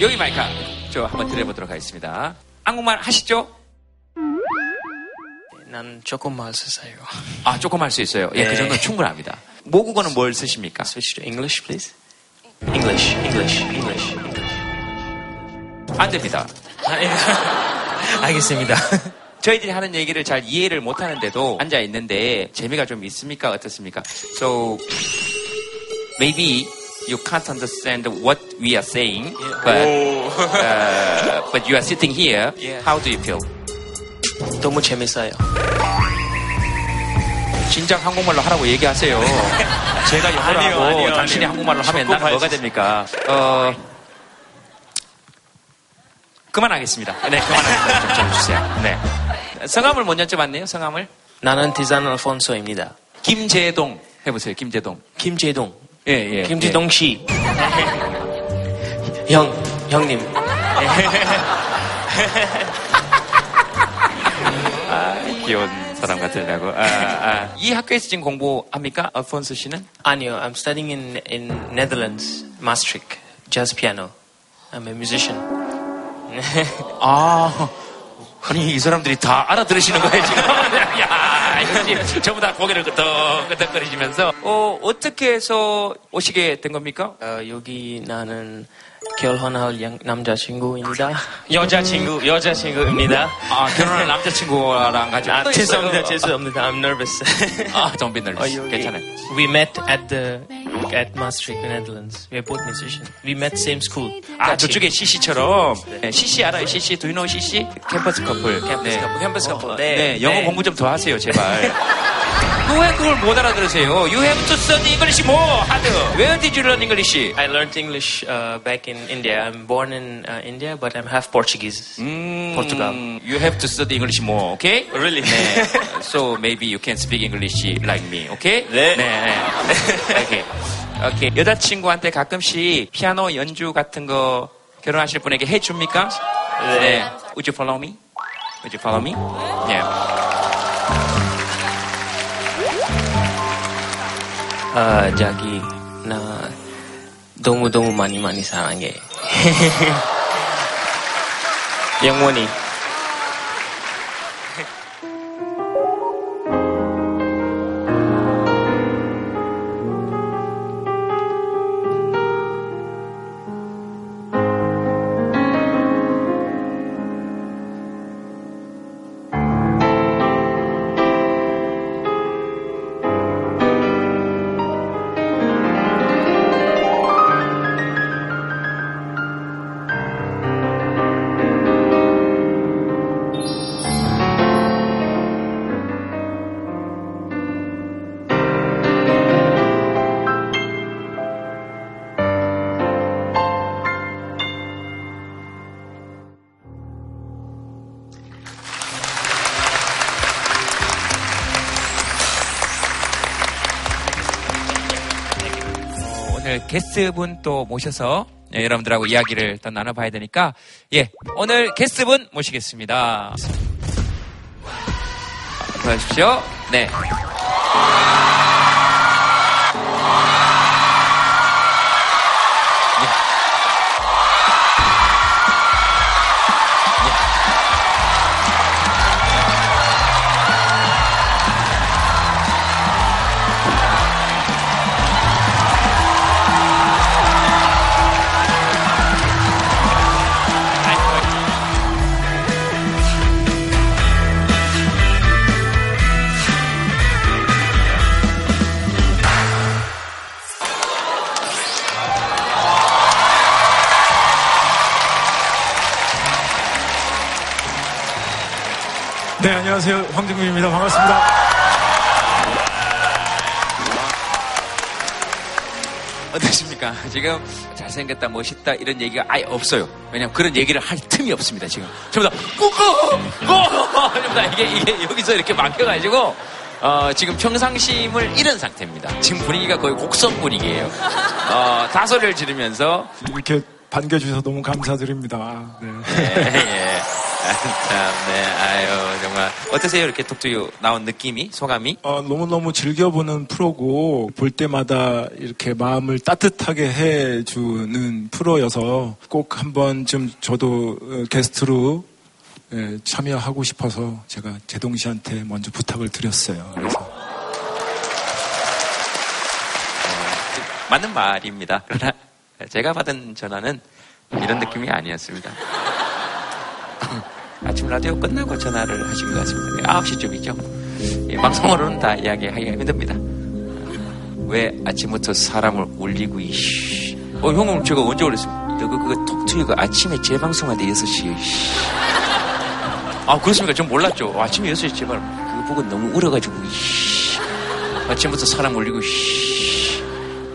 [SPEAKER 1] 여기 마이크 저 한번 들어보도록 하겠습니다 한국말 하시죠?
[SPEAKER 18] 난 조금 말 쓰세요.
[SPEAKER 1] 아 조금 할수 있어요 예, 그
[SPEAKER 18] 네.
[SPEAKER 1] 정도는 충분합니다 모국어는 뭘 쓰십니까?
[SPEAKER 18] Switch to English, please. English, English, English.
[SPEAKER 1] 안 됩니다
[SPEAKER 18] 알겠습니다.
[SPEAKER 1] 저희들이 하는 얘기를 잘 이해를 못 하는데도 앉아 있는데 재미가 좀 있습니까? 어떻습니까? So maybe you can't understand what we are saying, but uh, but you are sitting here. How do you feel?
[SPEAKER 18] 너무 재밌어요.
[SPEAKER 1] 진작 한국말로 하라고 얘기하세요. 제가 영어로 하고 당신이. 한국말로 하면 나는 뭐가. 됩니까? 어 그만하겠습니다. 네, 그만하겠습니다. 좀 주세요. 네. 성함을 못 여쭤봤네요. 성함을
[SPEAKER 18] 나는 디산 알폰소입니다.
[SPEAKER 1] 김재동 해보세요. 김재동.
[SPEAKER 18] 김재동.
[SPEAKER 1] 예, 예.
[SPEAKER 18] 김재동 씨. 형, 형님.
[SPEAKER 1] 아, 귀여운 사람 같으려고. 아, 아. 이 학교에서 지금 공부합니까? 알폰스 씨는?
[SPEAKER 18] 아니요, I'm studying in in Netherlands, Maastricht, jazz piano. I'm a musician.
[SPEAKER 1] 아, 아니 이 사람들이 다 알아들으시는 거예요 지금. 야, 역시 전부 다 고개를 끄덕끄덕거리시면서 어, 어떻게 해서 오시게 된 겁니까?
[SPEAKER 18] 어, 여기 나는 결혼할 양- 남자친구입니다. 여자친구, 여자친구입니다.
[SPEAKER 1] 아, 결혼할 남자친구랑 같이.
[SPEAKER 18] 아,
[SPEAKER 1] 또
[SPEAKER 18] 죄송합니다. 죄송합니다. I'm nervous.
[SPEAKER 1] 아, don't be nervous.
[SPEAKER 18] 어,
[SPEAKER 1] 괜찮아요.
[SPEAKER 18] We met at the at Maastricht, Netherlands. We're both musicians. We met same school.
[SPEAKER 1] 아, 저쪽에 CC처럼. 네, CC 알아요? CC? Do you know CC? 캠퍼스 커플.
[SPEAKER 18] 캠퍼스 커플, 캠퍼스 커플.
[SPEAKER 1] 어,
[SPEAKER 18] 네.
[SPEAKER 1] 네, 영어
[SPEAKER 18] 네.
[SPEAKER 1] 공부 좀 더 하세요, 제발. 왜 그걸 못 알아들으세요? You have to study English more hard. Where did you learn English?
[SPEAKER 18] I learned English uh, back in India. I'm born in uh, India, but I'm half Portuguese. Portugal.
[SPEAKER 1] You have to study English more, okay?
[SPEAKER 18] Really?
[SPEAKER 1] 네. So maybe you can speak English like me, okay?
[SPEAKER 18] 네.
[SPEAKER 1] 네. 오케이. 오케이. 여자친구한테 가끔씩 피아노 연주 같은 거 결혼하실 분에게 해줍니까?
[SPEAKER 18] 네.
[SPEAKER 1] Would you follow me? Would you follow me? Yeah.
[SPEAKER 18] 아, 자기, 나 너무너무 많이 많이 사랑해. 영원히.
[SPEAKER 1] 게스트 분 또 모셔서 예, 여러분들하고 이야기를 또 나눠봐야 되니까 예 오늘 게스트 분 모시겠습니다. 도와주십시오. 네.
[SPEAKER 19] 네, 반갑습니다.
[SPEAKER 1] 어떠십니까? 지금 잘생겼다, 멋있다 이런 얘기가 아예 없어요. 왜냐면 그런 얘기를 할 틈이 없습니다. 지금 전부 다 꾸꾸 꾸 전부 다 이게 이게 여기서 이렇게 막혀가지고 어, 지금 평상심을 잃은 상태입니다. 지금 분위기가 거의 곡성 분위기예요. 어, 다소리를 지르면서
[SPEAKER 19] 이렇게 반겨주셔서 너무 감사드립니다. 네.
[SPEAKER 1] 예, 예. 아, 참, 네, 아유, 정말. 어떠세요? 이렇게 톡투유 나온 느낌이, 소감이?
[SPEAKER 19] 어, 너무 너무 즐겨보는 프로고 볼 때마다 이렇게 마음을 따뜻하게 해주는 프로여서 꼭 한번 좀 저도 어, 게스트로 예, 참여하고 싶어서 제가 제동 씨한테 먼저 부탁을 드렸어요. 그래서
[SPEAKER 1] 맞는 말입니다. 그러나 제가 받은 전화는 이런 느낌이 아니었습니다. 아침 라디오 끝나고 전화를 하신 것 같습니다. 9시쯤이죠. 예, 방송으로는 다 이야기하기가 힘듭니다. 왜 아침부터 사람을 울리고, 이씨. 어, 형은 제가 언제 그랬습니까? 너 그, 그, 톡투유가 아침에 재방송할 때 6시에, 씨. 아, 그렇습니까? 전 몰랐죠. 아침에 6시에 제발. 그거 보고 너무 울어가지고, 이씨. 아침부터 사람 울리고, 이씨.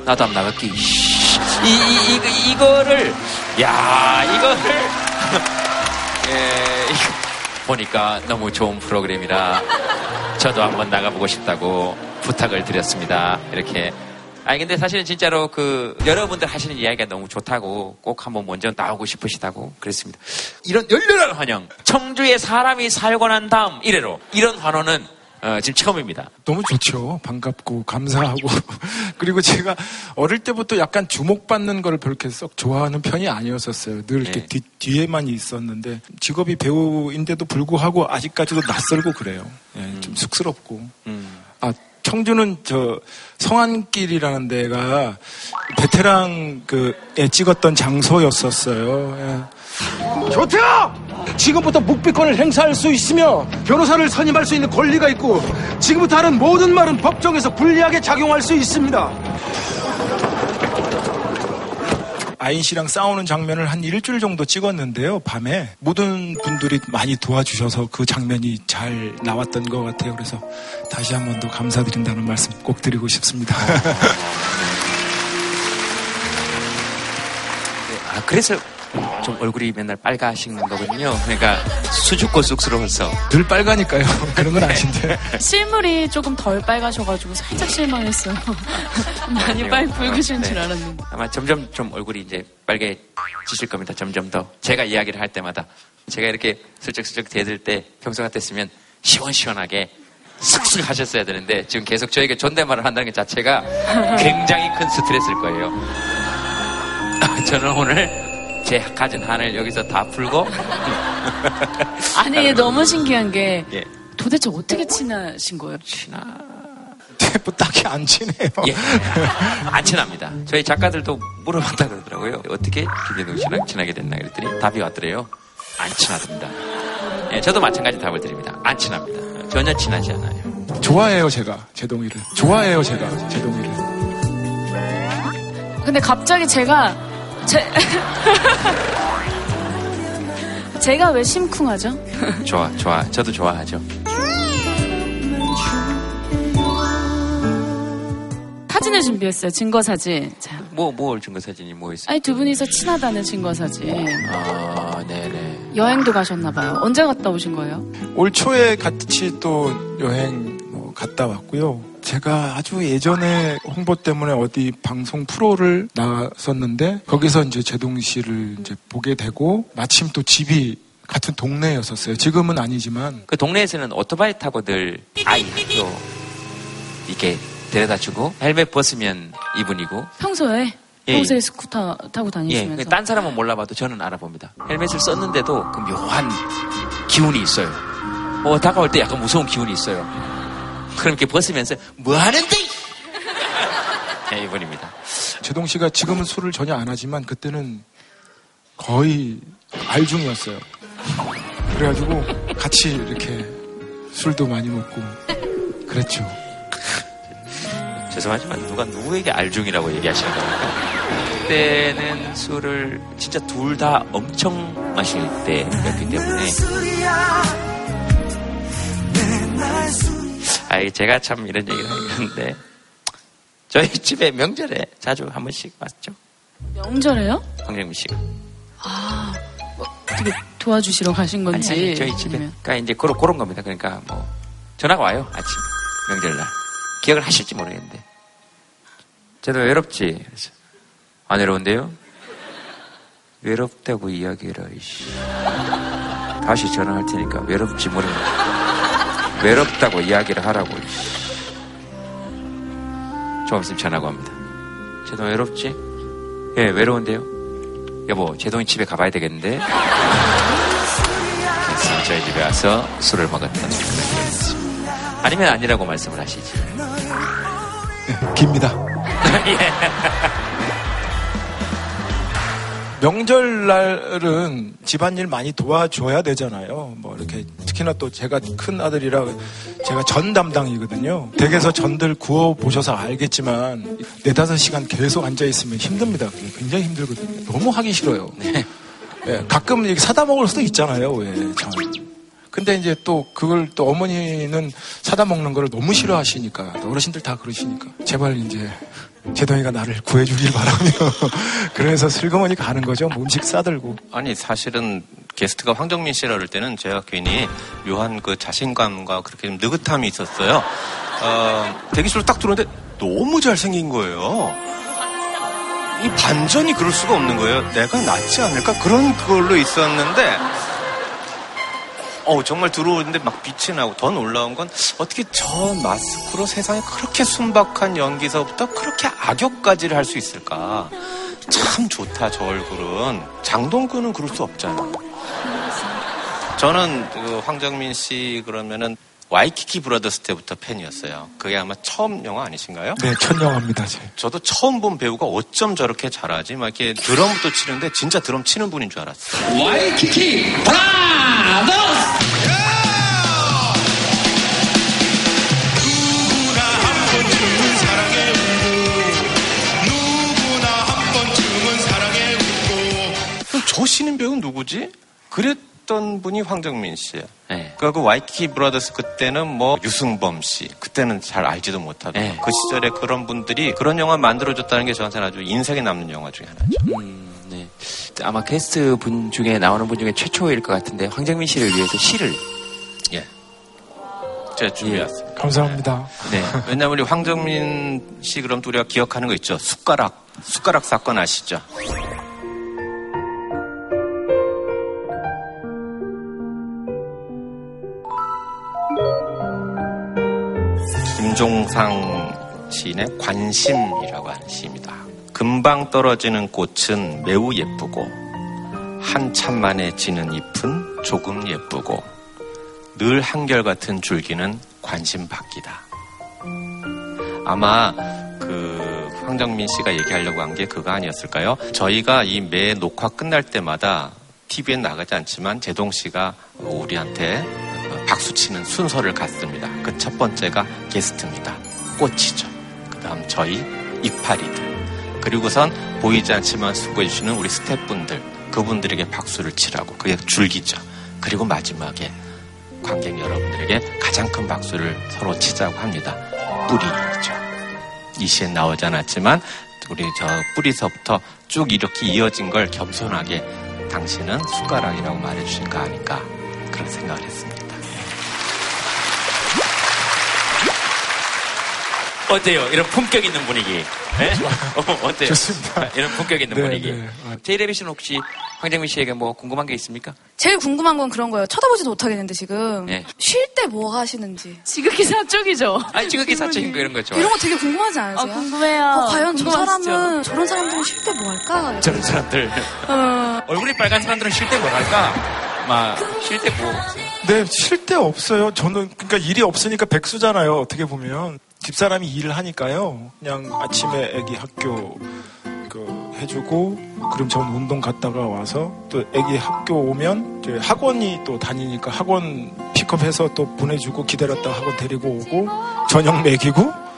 [SPEAKER 1] 나도 안 나갈게, 이씨. 이, 이, 이거, 이거를, 야, 이거를, 예, 이거 보니까 너무 좋은 프로그램이라 저도 한번 나가보고 싶다고 부탁을 드렸습니다. 이렇게. 아니, 근데 사실은 진짜로 그, 여러분들 하시는 이야기가 너무 좋다고 꼭 한번 먼저 나오고 싶으시다고 그랬습니다. 이런 열렬한 환영. 청주에 사람이 살고 난 다음 이래로. 이런 환호는 어, 지금 처음입니다.
[SPEAKER 19] 너무 좋죠. 반갑고 감사하고 그리고 제가 어릴 때부터 약간 주목받는 걸 그렇게 썩 좋아하는 편이 아니었었어요. 늘 이렇게
[SPEAKER 1] 네.
[SPEAKER 19] 뒤, 뒤에만 있었는데 직업이 배우인데도 불구하고 아직까지도 낯설고 그래요. 예, 좀 쑥스럽고. 아 청주는 저 성안길이라는 데가 베테랑 그에 찍었던 장소였었어요. 예.
[SPEAKER 20] 조태야! 지금부터 묵비권을 행사할 수 있으며 변호사를 선임할 수 있는 권리가 있고 지금부터 하는 모든 말은 법정에서 불리하게 작용할 수 있습니다.
[SPEAKER 19] 아인 씨랑 싸우는 장면을 한 일주일 정도 찍었는데요. 밤에 모든 분들이 많이 도와주셔서 그 장면이 잘 나왔던 것 같아요. 그래서 다시 한 번 더 감사드린다는 말씀 꼭 드리고 싶습니다.
[SPEAKER 1] 아, 그래서 좀 얼굴이 맨날 빨가시는 거군요. 그러니까 수줍고 쑥스러워서.
[SPEAKER 19] 늘 빨가니까요. 그런 건 아신데.
[SPEAKER 13] 실물이 조금 덜 빨가셔가지고 살짝 실망했어요. 많이 빨 붉으신 줄
[SPEAKER 1] 네.
[SPEAKER 13] 알았는데.
[SPEAKER 1] 아마 점점 좀 얼굴이 이제 빨개지실 겁니다. 점점 더. 제가 이야기를 할 때마다 제가 이렇게 슬쩍슬쩍 대들 때 평소 같았으면 시원시원하게 쓱쓱 하셨어야 되는데 지금 계속 저에게 존댓말을 한다는 것 자체가 굉장히 큰 스트레스일 거예요. 저는 오늘 제 가진 한을 여기서 다 풀고
[SPEAKER 13] 아니 너무 신기한 게
[SPEAKER 1] 예.
[SPEAKER 13] 도대체 어떻게 친하신 거예요?
[SPEAKER 1] 친하.
[SPEAKER 19] 뭐 딱히 안 친해요.
[SPEAKER 1] 예. 안 친합니다. 저희 작가들도 물어봤다 그러더라고요. 어떻게 김재동 씨랑 친하게 됐나 그랬더니 답이 왔더래요. 안 친하답니다. 예, 저도 마찬가지 답을 드립니다. 안 친합니다. 전혀 친하지 않아요.
[SPEAKER 19] 좋아해요, 제가. 제동이를. 좋아해요, 제가. 제동이를.
[SPEAKER 13] 근데 갑자기 제가 제 제가 왜 심쿵하죠?
[SPEAKER 1] 좋아, 좋아. 저도 좋아하죠.
[SPEAKER 13] 사진을 준비했어요. 증거 사진. 자,
[SPEAKER 1] 뭐, 뭘 증거 사진이 뭐 있어요?
[SPEAKER 13] 아니 두 분이서 친하다는 증거 사진.
[SPEAKER 1] 아, 네네.
[SPEAKER 13] 여행도 가셨나 봐요. 언제 갔다 오신 거예요?
[SPEAKER 19] 올 초에 같이 또 여행 뭐 갔다 왔고요. 제가 아주 예전에 홍보 때문에 어디 방송 프로를 나갔었는데 거기서 이제 제동 씨를 이제 보게 되고 마침 또 집이 같은 동네였었어요. 지금은 아니지만
[SPEAKER 1] 그 동네에서는 오토바이 타고들 아이 학교 이렇게 데려다 주고 헬멧 벗으면 이분이고
[SPEAKER 13] 평소에
[SPEAKER 1] 예.
[SPEAKER 13] 평소에 스쿠터 타고
[SPEAKER 1] 예,
[SPEAKER 13] 다니시면서
[SPEAKER 1] 딴 사람은 몰라봐도 저는 알아봅니다. 헬멧을 썼는데도 그 묘한 기운이 있어요. 어, 다가올 때 약간 무서운 기운이 있어요. 그럼 이렇게 벗으면서 뭐 하는데? 네, 이분입니다.
[SPEAKER 19] 제동 씨가 지금은 술을 전혀 안 하지만 그때는 거의 알중이었어요. 그래가지고 같이 이렇게 술도 많이 먹고 그랬죠.
[SPEAKER 1] 죄송하지만 누가 누구에게 알중이라고 얘기하시는 겁니까? 그때는 술을 진짜 둘 다 엄청 마실 때였기 때문에 아이 제가 참 이런 얘기를 하는데. 저희 집에 명절에 자주 한 번씩 왔죠.
[SPEAKER 13] 명절에요?
[SPEAKER 1] 황정민 씨가.
[SPEAKER 13] 아, 뭐 어떻게 도와주시러 가신 건지.
[SPEAKER 1] 아니, 아니, 저희 집에
[SPEAKER 13] 아니면-
[SPEAKER 1] 그러니까 이제 그런, 그런 겁니다. 그러니까 뭐 전화가 와요 아침. 명절날. 기억을 하실지 모르겠는데. 쟤도 외롭지. 안 외로운데요? 외롭다고 이야기해라 이씨. 다시 전화할 테니까 외롭지 모르면 외롭다고 이야기를 하라고. 좀 있으면 전화가 옵니다. 제동 외롭지? 예 외로운데요? 여보 제동이 집에 가봐야 되겠는데? 그래서 저희 집에 와서 술을 먹었던 그런 아니면 아니라고 말씀을 하시지.
[SPEAKER 19] 깁니다. 명절날은 집안일 많이 도와줘야 되잖아요. 뭐 이렇게 특히나 또 제가 큰 아들이라 제가 전 담당이거든요. 댁에서 전들 구워 보셔서 알겠지만 네다섯 시간 계속 앉아 있으면 힘듭니다. 굉장히 힘들거든요. 너무 하기 싫어요. 예, 가끔 이렇게 사다 먹을 수도 있잖아요. 왜 전. 근데 이제 또 그걸 또 어머니는 사다 먹는 걸 너무 싫어하시니까 또 어르신들 다 그러시니까 제발 이제 제동이가 나를 구해주길 바라며 그래서 슬그머니 가는 거죠. 뭐 음식 싸들고
[SPEAKER 14] 아니 사실은 게스트가 황정민 씨라 그럴 때는 제가 괜히 묘한 그 자신감과 그렇게 좀 느긋함이 있었어요. 어, 대기실로 딱 들어오는데 너무 잘생긴 거예요. 이 반전이 그럴 수가 없는 거예요. 내가 낫지 않을까 그런 걸로 있었는데 어 정말 들어오는데 막 빛이 나고 더 놀라운 건 어떻게 저 마스크로 세상에 그렇게 순박한 연기서부터 그렇게 악역까지를 할 수 있을까? 참 좋다 저 얼굴은 장동건은 그럴 수 없잖아. 저는 그 황정민 씨 그러면은 와이키키 브라더스 때부터 팬이었어요. 그게 아마 처음 영화 아니신가요?
[SPEAKER 19] 네, 첫 영화입니다. 제.
[SPEAKER 14] 저도 처음 본 배우가 어쩜 저렇게 잘하지? 막 이렇게 드럼부터 치는데 진짜 드럼 치는 분인 줄 알았어요.
[SPEAKER 12] 와이키키 브라더스!
[SPEAKER 21] 누구나 한 번쯤은 사랑에 울고 누구나 한 번쯤은 사랑에 울고
[SPEAKER 14] 그럼 저 신인 배우는 누구지? 그 랬던 분이 황정민 씨예요. 그러니까 그 와이키키 브라더스 그때는 뭐 유승범 씨 그때는 잘 알지도 못하던 그 시절에 그런 분들이 그런 영화 만들어줬다는 게 저한테는 아주 인생에 남는 영화 중에 하나죠.
[SPEAKER 1] 네. 아마 게스트 분 중에 나오는 분 중에 최초일 것 같은데 황정민 씨를 위해서 시를
[SPEAKER 14] 예. 제가 준비했습니다.
[SPEAKER 19] 감사합니다.
[SPEAKER 14] 네. 왜냐면 우리 황정민 씨 그럼 또 우리가 기억하는 거 있죠. 숟가락. 숟가락 사건 아시죠? 김종상 시인의 관심이라고 하는 시입니다. 금방 떨어지는 꽃은 매우 예쁘고 한참 만에 지는 잎은 조금 예쁘고 늘 한결같은 줄기는 관심 받기다. 아마 그 황정민 씨가 얘기하려고 한 게 그거 아니었을까요? 저희가 이 매 녹화 끝날 때마다 TV에 나가지 않지만 제동 씨가 우리한테 박수 치는 순서를 갖습니다. 그 첫 번째가 게스트입니다. 꽃이죠. 그 다음 저희 이파리들. 그리고선 보이지 않지만 수고해주시는 우리 스태프분들. 그분들에게 박수를 치라고. 그게 줄기죠. 그리고 마지막에 관객 여러분들에게 가장 큰 박수를 서로 치자고 합니다. 뿌리죠. 이 시에 나오지 않았지만 우리 저 뿌리서부터 쭉 이렇게 이어진 걸 겸손하게 당신은 숟가락이라고 말해주신 거 아닐까 그런 생각을 했습니다.
[SPEAKER 1] 어때요? 이런 품격 있는 분위기. 네? 어, 어때요?
[SPEAKER 19] 좋습니다.
[SPEAKER 1] 이런 품격 있는
[SPEAKER 19] 네,
[SPEAKER 1] 분위기.
[SPEAKER 19] 네.
[SPEAKER 1] 제이레비 씨는 혹시 황정민 씨에게 뭐 궁금한 게 있습니까?
[SPEAKER 15] 제일 궁금한 건 그런 거예요. 쳐다보지도 못하겠는데 지금
[SPEAKER 1] 네.
[SPEAKER 15] 쉴때 뭐 하시는지.
[SPEAKER 13] 지극히 사적이죠.
[SPEAKER 1] 아니, 지극히 사적인 거 이런 거죠.
[SPEAKER 15] 이런 거 되게 궁금하지 않으세요?
[SPEAKER 13] 아, 궁금해요.
[SPEAKER 15] 어, 과연 저
[SPEAKER 13] 궁금하시죠?
[SPEAKER 15] 사람은 저런 사람들은 쉴 때 뭐 할까?
[SPEAKER 1] 저런 사람들.
[SPEAKER 13] 어.
[SPEAKER 1] 얼굴이 빨간 사람들은 쉴 때 뭐 할까? 막, 쉴 때 뭐.
[SPEAKER 19] 네, 쉴데 없어요. 저는 그러니까 일이 없으니까 백수잖아요. 어떻게 보면 집사람이 일을 하니까요. 그냥 아침에 애기 학교 그 해주고 그럼 전 운동 갔다가 와서 또 애기 학교 오면 이제 학원이 또 다니니까 학원 픽업해서 또 보내주고 기다렸다가 학원 데리고 오고 저녁 먹이고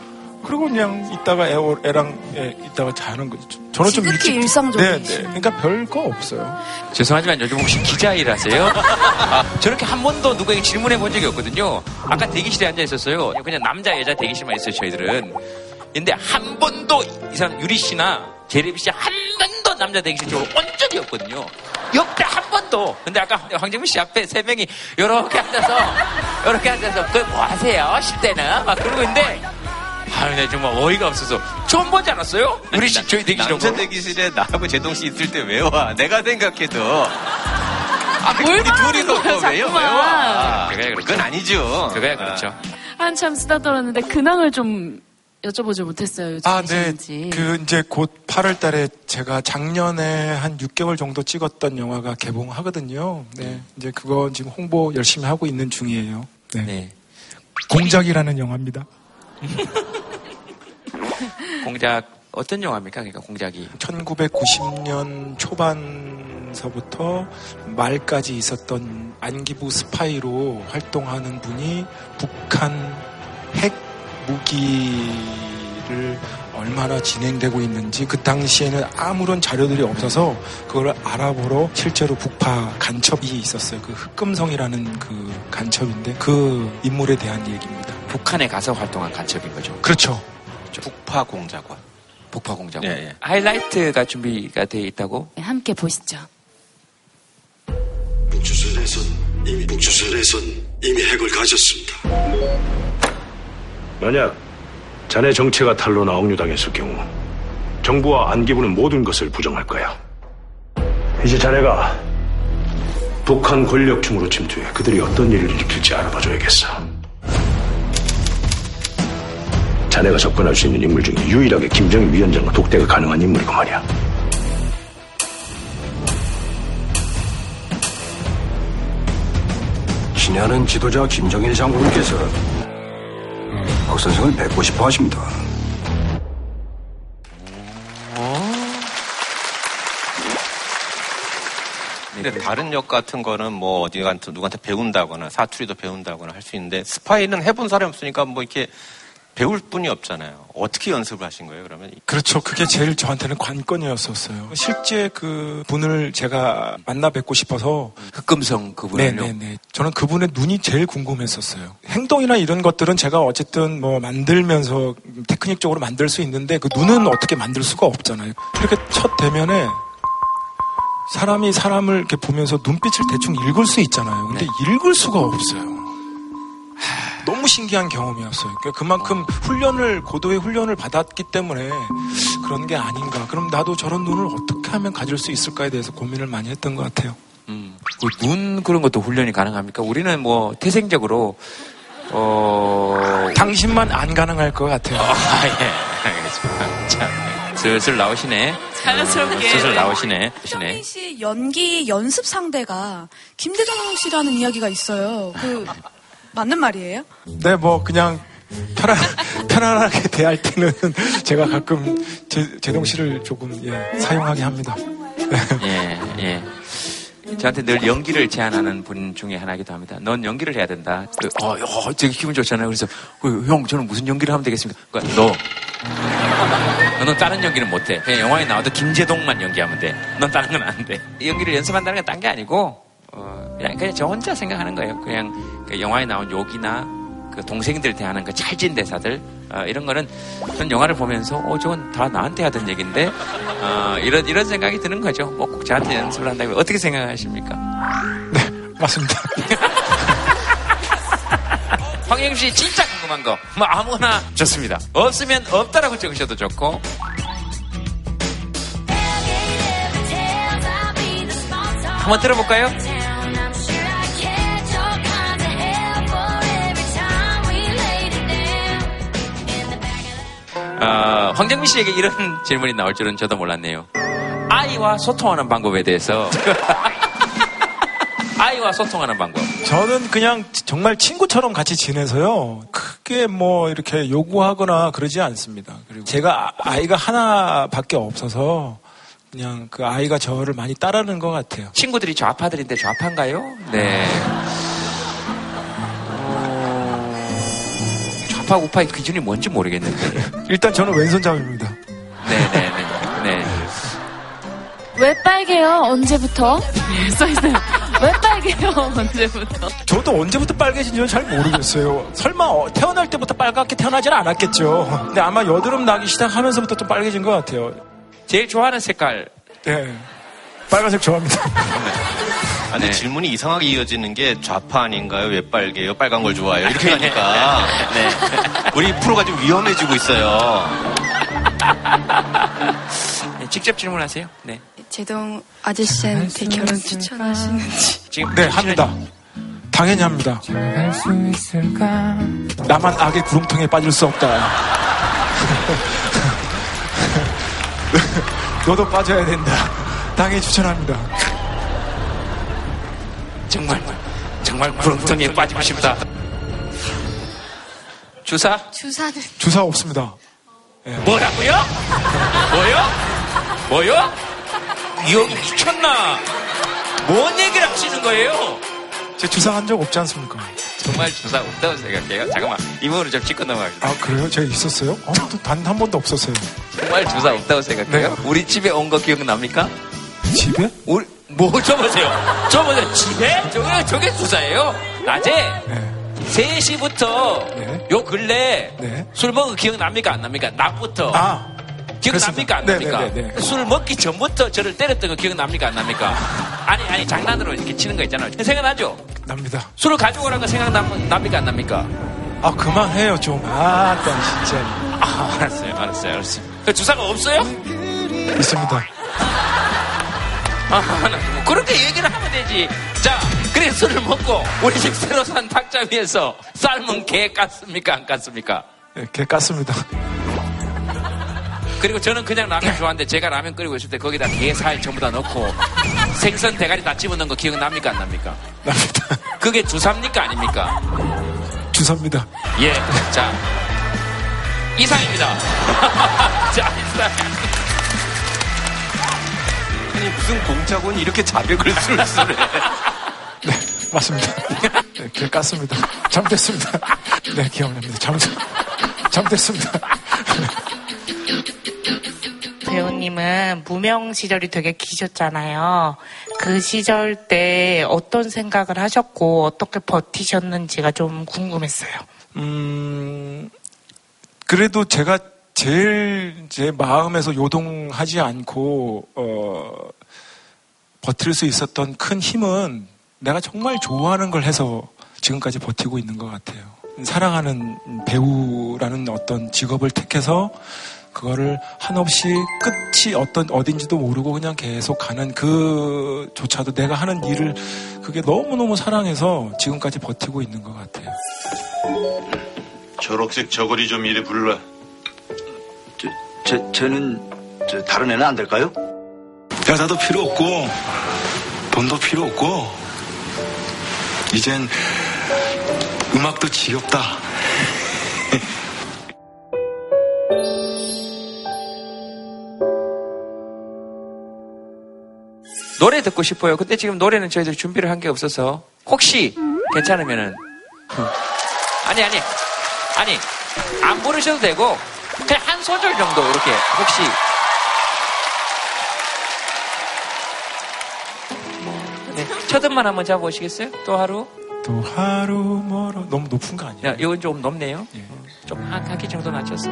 [SPEAKER 19] 그리고 그냥 이따가 애, 애랑 애 있다가 자는 거죠. 저는 좀 일찍
[SPEAKER 15] 일상적이시네.
[SPEAKER 19] 네, 네. 그러니까 별거 없어요.
[SPEAKER 1] 죄송하지만 요즘 혹시 기자 일하세요? 아, 저렇게 한 번도 누구에게 질문해 본 적이 없거든요. 아까 대기실에 앉아 있었어요. 그냥 남자, 여자 대기실만 있어요, 저희들은. 근데 한 번도 이 사람 유리 씨나 제레비 씨 한 번도 남자 대기실 쪽으로 온 적이 없거든요. 역대 한 번도. 근데 아까 황정민 씨 앞에 세 명이 요렇게 앉아서, 요렇게 앉아서, 그뭐 하세요? 쉴 때는? 막 그러고 있는데, 아, 근데 정말 어이가 없어서. 처음 보지 않았어요? 유리 씨, 저희 대기실
[SPEAKER 14] 남자
[SPEAKER 1] 오고.
[SPEAKER 14] 대기실에 나하고 제동 씨 있을 때 왜 와? 내가 생각해도 아, 우리 둘이서
[SPEAKER 13] 거야,
[SPEAKER 14] 왜, 왜
[SPEAKER 13] 자꾸만.
[SPEAKER 14] 와?
[SPEAKER 1] 그거야 그렇죠.
[SPEAKER 14] 그건 아니죠.
[SPEAKER 1] 그거야 그렇죠.
[SPEAKER 13] 한참 쓰다 떨었는데 근황을 좀 여쭤보지 못했어요. 요즘
[SPEAKER 19] 아, 네. 그 이제 곧 8월 달에 제가 작년에 한 6개월 정도 찍었던 영화가 개봉하거든요. 네. 이제 그거 지금 홍보 열심히 하고 있는 중이에요. 네. 공작이라는 영화입니다.
[SPEAKER 1] 공작 어떤 영화입니까? 그러니까 공작이
[SPEAKER 19] 1990년 초반서부터 말까지 있었던 안기부 스파이로 활동하는 분이 북한 핵 무기를 얼마나 진행되고 있는지 그 당시에는 아무런 자료들이 없어서 그걸 알아보러 실제로 북파 간첩이 있었어요. 그 흑금성이라는 그 간첩인데 그 인물에 대한 얘기입니다.
[SPEAKER 1] 북한에 가서 활동한 간첩인 거죠.
[SPEAKER 19] 그렇죠.
[SPEAKER 14] 북파 공작원.
[SPEAKER 1] 북파 공작원.
[SPEAKER 14] 예, 예.
[SPEAKER 1] 하이라이트가 준비가 돼 있다고?
[SPEAKER 13] 네, 함께 보시죠.
[SPEAKER 22] 북조선에선 이미 북조선에선 이미 핵을 가졌습니다.
[SPEAKER 23] 만약 자네 정체가 탄로나 억류당했을 경우 정부와 안기부는 모든 것을 부정할 거야. 이제 자네가 북한 권력층으로 침투해 그들이 어떤 일을 일으킬지 알아봐줘야겠어. 자네가 접근할 수 있는 인물 중에 유일하게 김정일 위원장과 독대가 가능한 인물이고 말이야.
[SPEAKER 24] 친애하는 지도자 김정일 장군께서 박 선생을 뵙고 싶어 하십니다.
[SPEAKER 14] 근데 다른 역 같은 거는 뭐 어디한테 누구한테 배운다거나 사투리도 배운다거나 할 수 있는데 스파이는 해본 사람이 없으니까 뭐 이렇게 배울 분이 없잖아요. 어떻게 연습을 하신 거예요, 그러면?
[SPEAKER 19] 그렇죠. 그게 제일 저한테는 관건이었었어요. 실제 그 분을 제가 만나 뵙고 싶어서
[SPEAKER 1] 흑금성 그분을요?
[SPEAKER 19] 네네네. 저는 그분의 눈이 제일 궁금했었어요. 행동이나 이런 것들은 제가 어쨌든 뭐 만들면서 테크닉적으로 만들 수 있는데 그 눈은 어떻게 만들 수가 없잖아요. 이렇게 첫 대면에 사람이 사람을 이렇게 보면서 눈빛을 대충 읽을 수 있잖아요. 근데 읽을 수가 없어요. 하, 너무 신기한 경험이었어요. 그러니까 그만큼 훈련을 고도의 훈련을 받았기 때문에 그런 게 아닌가. 그럼 나도 저런 눈을 어떻게 하면 가질 수 있을까에 대해서 고민을 많이 했던 것 같아요.
[SPEAKER 1] 그눈 그런 것도 훈련이 가능합니까? 우리는 뭐 태생적으로 어
[SPEAKER 19] 당신만 안 가능할 것 같아요.
[SPEAKER 1] 아, 예, 알겠습니다. 자, 슬슬 나오시네.
[SPEAKER 25] 자연스럽게.
[SPEAKER 1] 슬슬 나오시네. 나오시네.
[SPEAKER 25] 씨 연기 연습 상대가 김대중 씨라는 이야기가 있어요. 그 맞는 말이에요?
[SPEAKER 19] 네, 뭐 그냥 편안, 편안하게 대할 때는 제가 가끔 제, 제동 씨를 조금 예, 사용하게 합니다.
[SPEAKER 1] 예, 예. 저한테 늘 연기를 제안하는 분 중에 하나이기도 합니다. 넌 연기를 해야 된다. 그, 어, 어, 되게 기분 좋잖아요. 그래서, 어, 형, 저는 무슨 연기를 하면 되겠습니까? 그러니까 너, 너는 다른 연기는 못해. 그냥 영화에 나와도 김재동만 연기하면 돼. 넌 다른 건 안 돼. 연기를 연습한다는 건 딴 게 아니고, 어, 그냥, 그냥 저 혼자 생각하는 거예요. 그냥 그 영화에 나온 욕이나 그 동생들 대하는 그 찰진 대사들, 어, 이런 거는 전 영화를 보면서, 어, 저건 다 나한테 하던 얘기인데, 어, 이런, 이런 생각이 드는 거죠. 뭐 꼭 저한테 연습을 한다고 어떻게 생각하십니까?
[SPEAKER 19] 맞습니다.
[SPEAKER 1] 황영 씨 진짜 궁금한 거, 뭐 아무나 좋습니다. 없으면 없다라고 적으셔도 좋고, 한번 들어볼까요? 어, 황정민 씨에게 이런 질문이 나올 줄은 저도 몰랐네요. 아이와 소통하는 방법에 대해서. 아이와 소통하는 방법.
[SPEAKER 19] 저는 그냥 정말 친구처럼 같이 지내서요. 크게 뭐 이렇게 요구하거나 그러지 않습니다. 그리고 제가 아- 아이가 하나밖에 없어서 그냥 그 아이가 저를 많이 따르는 것 같아요.
[SPEAKER 1] 친구들이 좌파들인데 좌파인가요? 네. 좌파 우파의 기준이 뭔지 모르겠는데.
[SPEAKER 19] 일단 저는 왼손잡이입니다.
[SPEAKER 1] 네네네. 네.
[SPEAKER 13] 왜 빨개요? 언제부터? 써있어요. 왜 빨개요? 언제부터?
[SPEAKER 19] 저도 언제부터 빨개진지는 잘 모르겠어요. 설마 어, 태어날 때부터 빨갛게 태어나지는 않았겠죠. 근데 아마 여드름 나기 시작하면서부터 좀 빨개진 것 같아요.
[SPEAKER 1] 제일 좋아하는 색깔.
[SPEAKER 19] 네. 빨간색 좋아합니다.
[SPEAKER 14] 아, 근데 질문이 이상하게 이어지는 게 좌파 아닌가요? 왜 빨개요? 빨간 걸 좋아해요? 이렇게 하니까 네. 우리 프로가 좀 위험해지고 있어요.
[SPEAKER 1] 네, 직접 질문하세요. 네.
[SPEAKER 15] 제동 아저씨한테 결혼 추천하시는지.
[SPEAKER 1] 지금
[SPEAKER 19] 네, 합니다. 당연히 합니다. 나만 악의 구렁텅이에 빠질 수 없다. 너도 빠져야 된다. 당연히 추천합니다.
[SPEAKER 1] 정말 정말 구렁텅이에 빠지고 싶다. 주사?
[SPEAKER 15] 주사는
[SPEAKER 19] 주사 없습니다.
[SPEAKER 1] 뭐라고요? 뭐요? 뭐요? 이 형이 미쳤나? 뭔 얘기를 하시는 거예요?
[SPEAKER 19] 제 주사 한 적 없지 않습니까?
[SPEAKER 1] 정말 주사 없다고 생각해요. 잠깐만 이번으로 좀 짚고 넘어가겠습니다.
[SPEAKER 19] 아, 그래요? 제가 있었어요? 어, 단한 번도 없었어요.
[SPEAKER 1] 정말 주사 없다고 생각해요? 우리 집에 온 거 기억납니까?
[SPEAKER 19] 집에?
[SPEAKER 1] 우리 뭐 줘보세요. 줘보세요. 집에? 저게 저게 주사예요. 낮에
[SPEAKER 19] 네.
[SPEAKER 1] 3시부터 요 근래 술 먹은 거 기억납니까 안 납니까? 낮부터.
[SPEAKER 19] 아,
[SPEAKER 1] 기억납니까 안. 납니까?
[SPEAKER 19] 네, 네, 네.
[SPEAKER 1] 술 먹기 전부터 저를 때렸던 거 기억납니까 안 납니까? 아니 아니 장난으로 이렇게 치는 거 있잖아요. 생각나죠?
[SPEAKER 19] 납니다.
[SPEAKER 1] 술을 가져오라는 거 생각납니까 안 납니까?
[SPEAKER 19] 아, 그만해요, 좀. 아, 나 진짜.
[SPEAKER 1] 아, 알았어요, 알았어요, 알았어요. 그 주사가 없어요?
[SPEAKER 19] 있습니다.
[SPEAKER 1] 아, 나뭐 그렇게 얘기를 하면 되지. 자, 그래 술을 먹고 우리 집 새로 산 탁자 위에서 삶은 게 깠습니까? 안 깠습니까?
[SPEAKER 19] 네, 개 깠습니다.
[SPEAKER 1] 그리고 저는 그냥 라면 좋아하는데 제가 라면 끓이고 있을 때 거기다 게살 전부 다 넣고 생선 대가리 다 집어넣은 거 기억납니까? 안 납니까?
[SPEAKER 19] 납니다.
[SPEAKER 1] 그게 주사입니까? 아닙니까?
[SPEAKER 19] 주사입니다.
[SPEAKER 1] 예. 자, 이상입니다. 자, 이상.
[SPEAKER 14] 아니 무슨 공작원이 이렇게 자백을 술술해.
[SPEAKER 19] 맞습니다. 네, 개 깠습니다. 잘못했습니다. 네, 기억납니다. 잘못, 잘못했습니다.
[SPEAKER 26] 배우님은 무명 시절이 되게 기셨잖아요. 그 시절 때 어떤 생각을 하셨고 어떻게 버티셨는지가 좀 궁금했어요.
[SPEAKER 19] 음, 그래도 제가 제일 제 마음에서 요동하지 않고, 어, 버틸 수 있었던 큰 힘은 내가 정말 좋아하는 걸 해서 지금까지 버티고 있는 것 같아요. 사랑하는 배우라는 어떤 직업을 택해서 그거를 한없이 끝이 어떤 어딘지도 모르고 그냥 계속 가는 그조차도 내가 하는 일을 그게 너무너무 사랑해서 지금까지 버티고 있는 것 같아요.
[SPEAKER 22] 초록색 저고리 좀 이리 불러.
[SPEAKER 23] 제, 쟤는 저 다른 애는 안 될까요?
[SPEAKER 27] 여자도 필요 없고 돈도 필요 없고 이젠 음악도 지겹다.
[SPEAKER 1] 노래 듣고 싶어요. 근데 지금 노래는 저희들 준비를 한 게 없어서 혹시 괜찮으면은 아니 아니 아니 안 부르셔도 되고 그냥 한 소절 정도 이렇게 혹시 네, 첫 음만 한번 잡아보시겠어요? 또 하루?
[SPEAKER 19] 또 하루 멀어 너무 높은 거 아니에요?
[SPEAKER 1] 야, 이건 좀 높네요. 어, 좀한 한키 정도 낮췄어.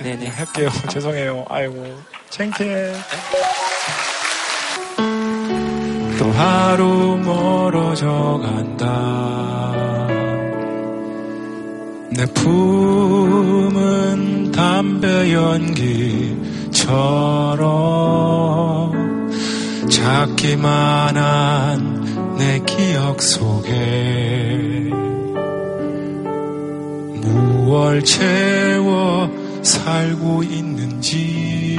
[SPEAKER 1] 네, 네.
[SPEAKER 19] 할게요. 죄송해요. 아이고 창피해. 또 하루 멀어져 간다. 내 품은 담배 연기처럼 작기만 한 내 기억 속에 무얼 채워 살고 있는지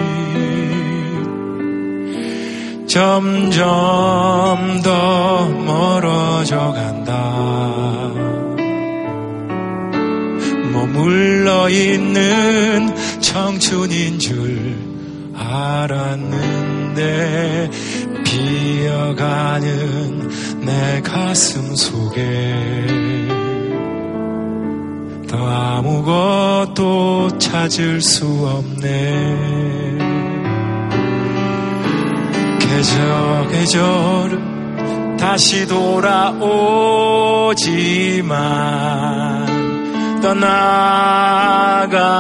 [SPEAKER 19] 점점 더 멀어져 간다. 머물러 있는 청춘인 줄 알았는데 비어가는 내 가슴 속에 더 아무것도 찾을 수 없네. 계절 계절은 다시 돌아오지만 떠나간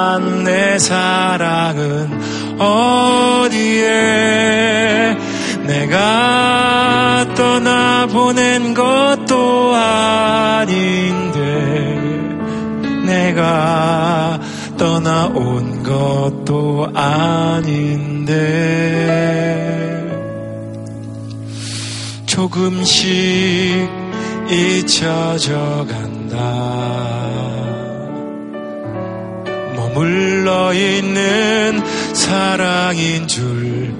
[SPEAKER 19] 내 사랑은 어디에 내가 떠나보낸 것도 아닌데 내가 떠나온 것도 아닌데 조금씩 잊혀져 간다. 머물러 있는 사랑인 줄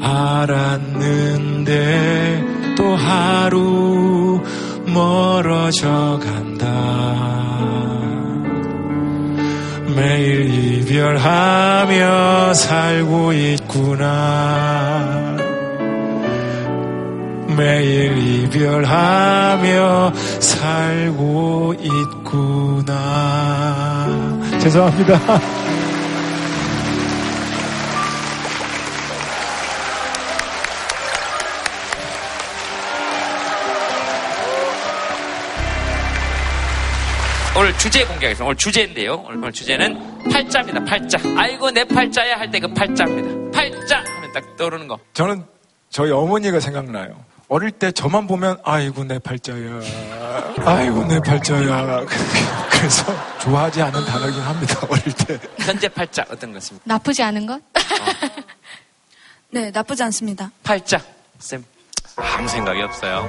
[SPEAKER 19] 알았는데 또 하루 멀어져 간다. 매일 이별하며 살고 있구나. 매일 이별하며 살고 있구나. 죄송합니다.
[SPEAKER 1] 오늘 주제 공개하겠습니다. 오늘 주제인데요. 오늘 주제는 팔자입니다. 팔자. 아이고 내 팔자야 할 때 그 팔자입니다. 팔자 하면 딱 떠오르는 거.
[SPEAKER 19] 저는 저희 어머니가 생각나요. 어릴 때 저만 보면 아이고 내 팔자야. 아이고 내 팔자야. 그래서 좋아하지 않은 단어긴 합니다. 어릴 때.
[SPEAKER 1] 현재 팔자 어떤 것 같습니까?
[SPEAKER 16] 나쁘지 않은 것?
[SPEAKER 25] 네, 나쁘지 않습니다.
[SPEAKER 1] 팔자. 쌤.
[SPEAKER 14] 아무 생각이 없어요.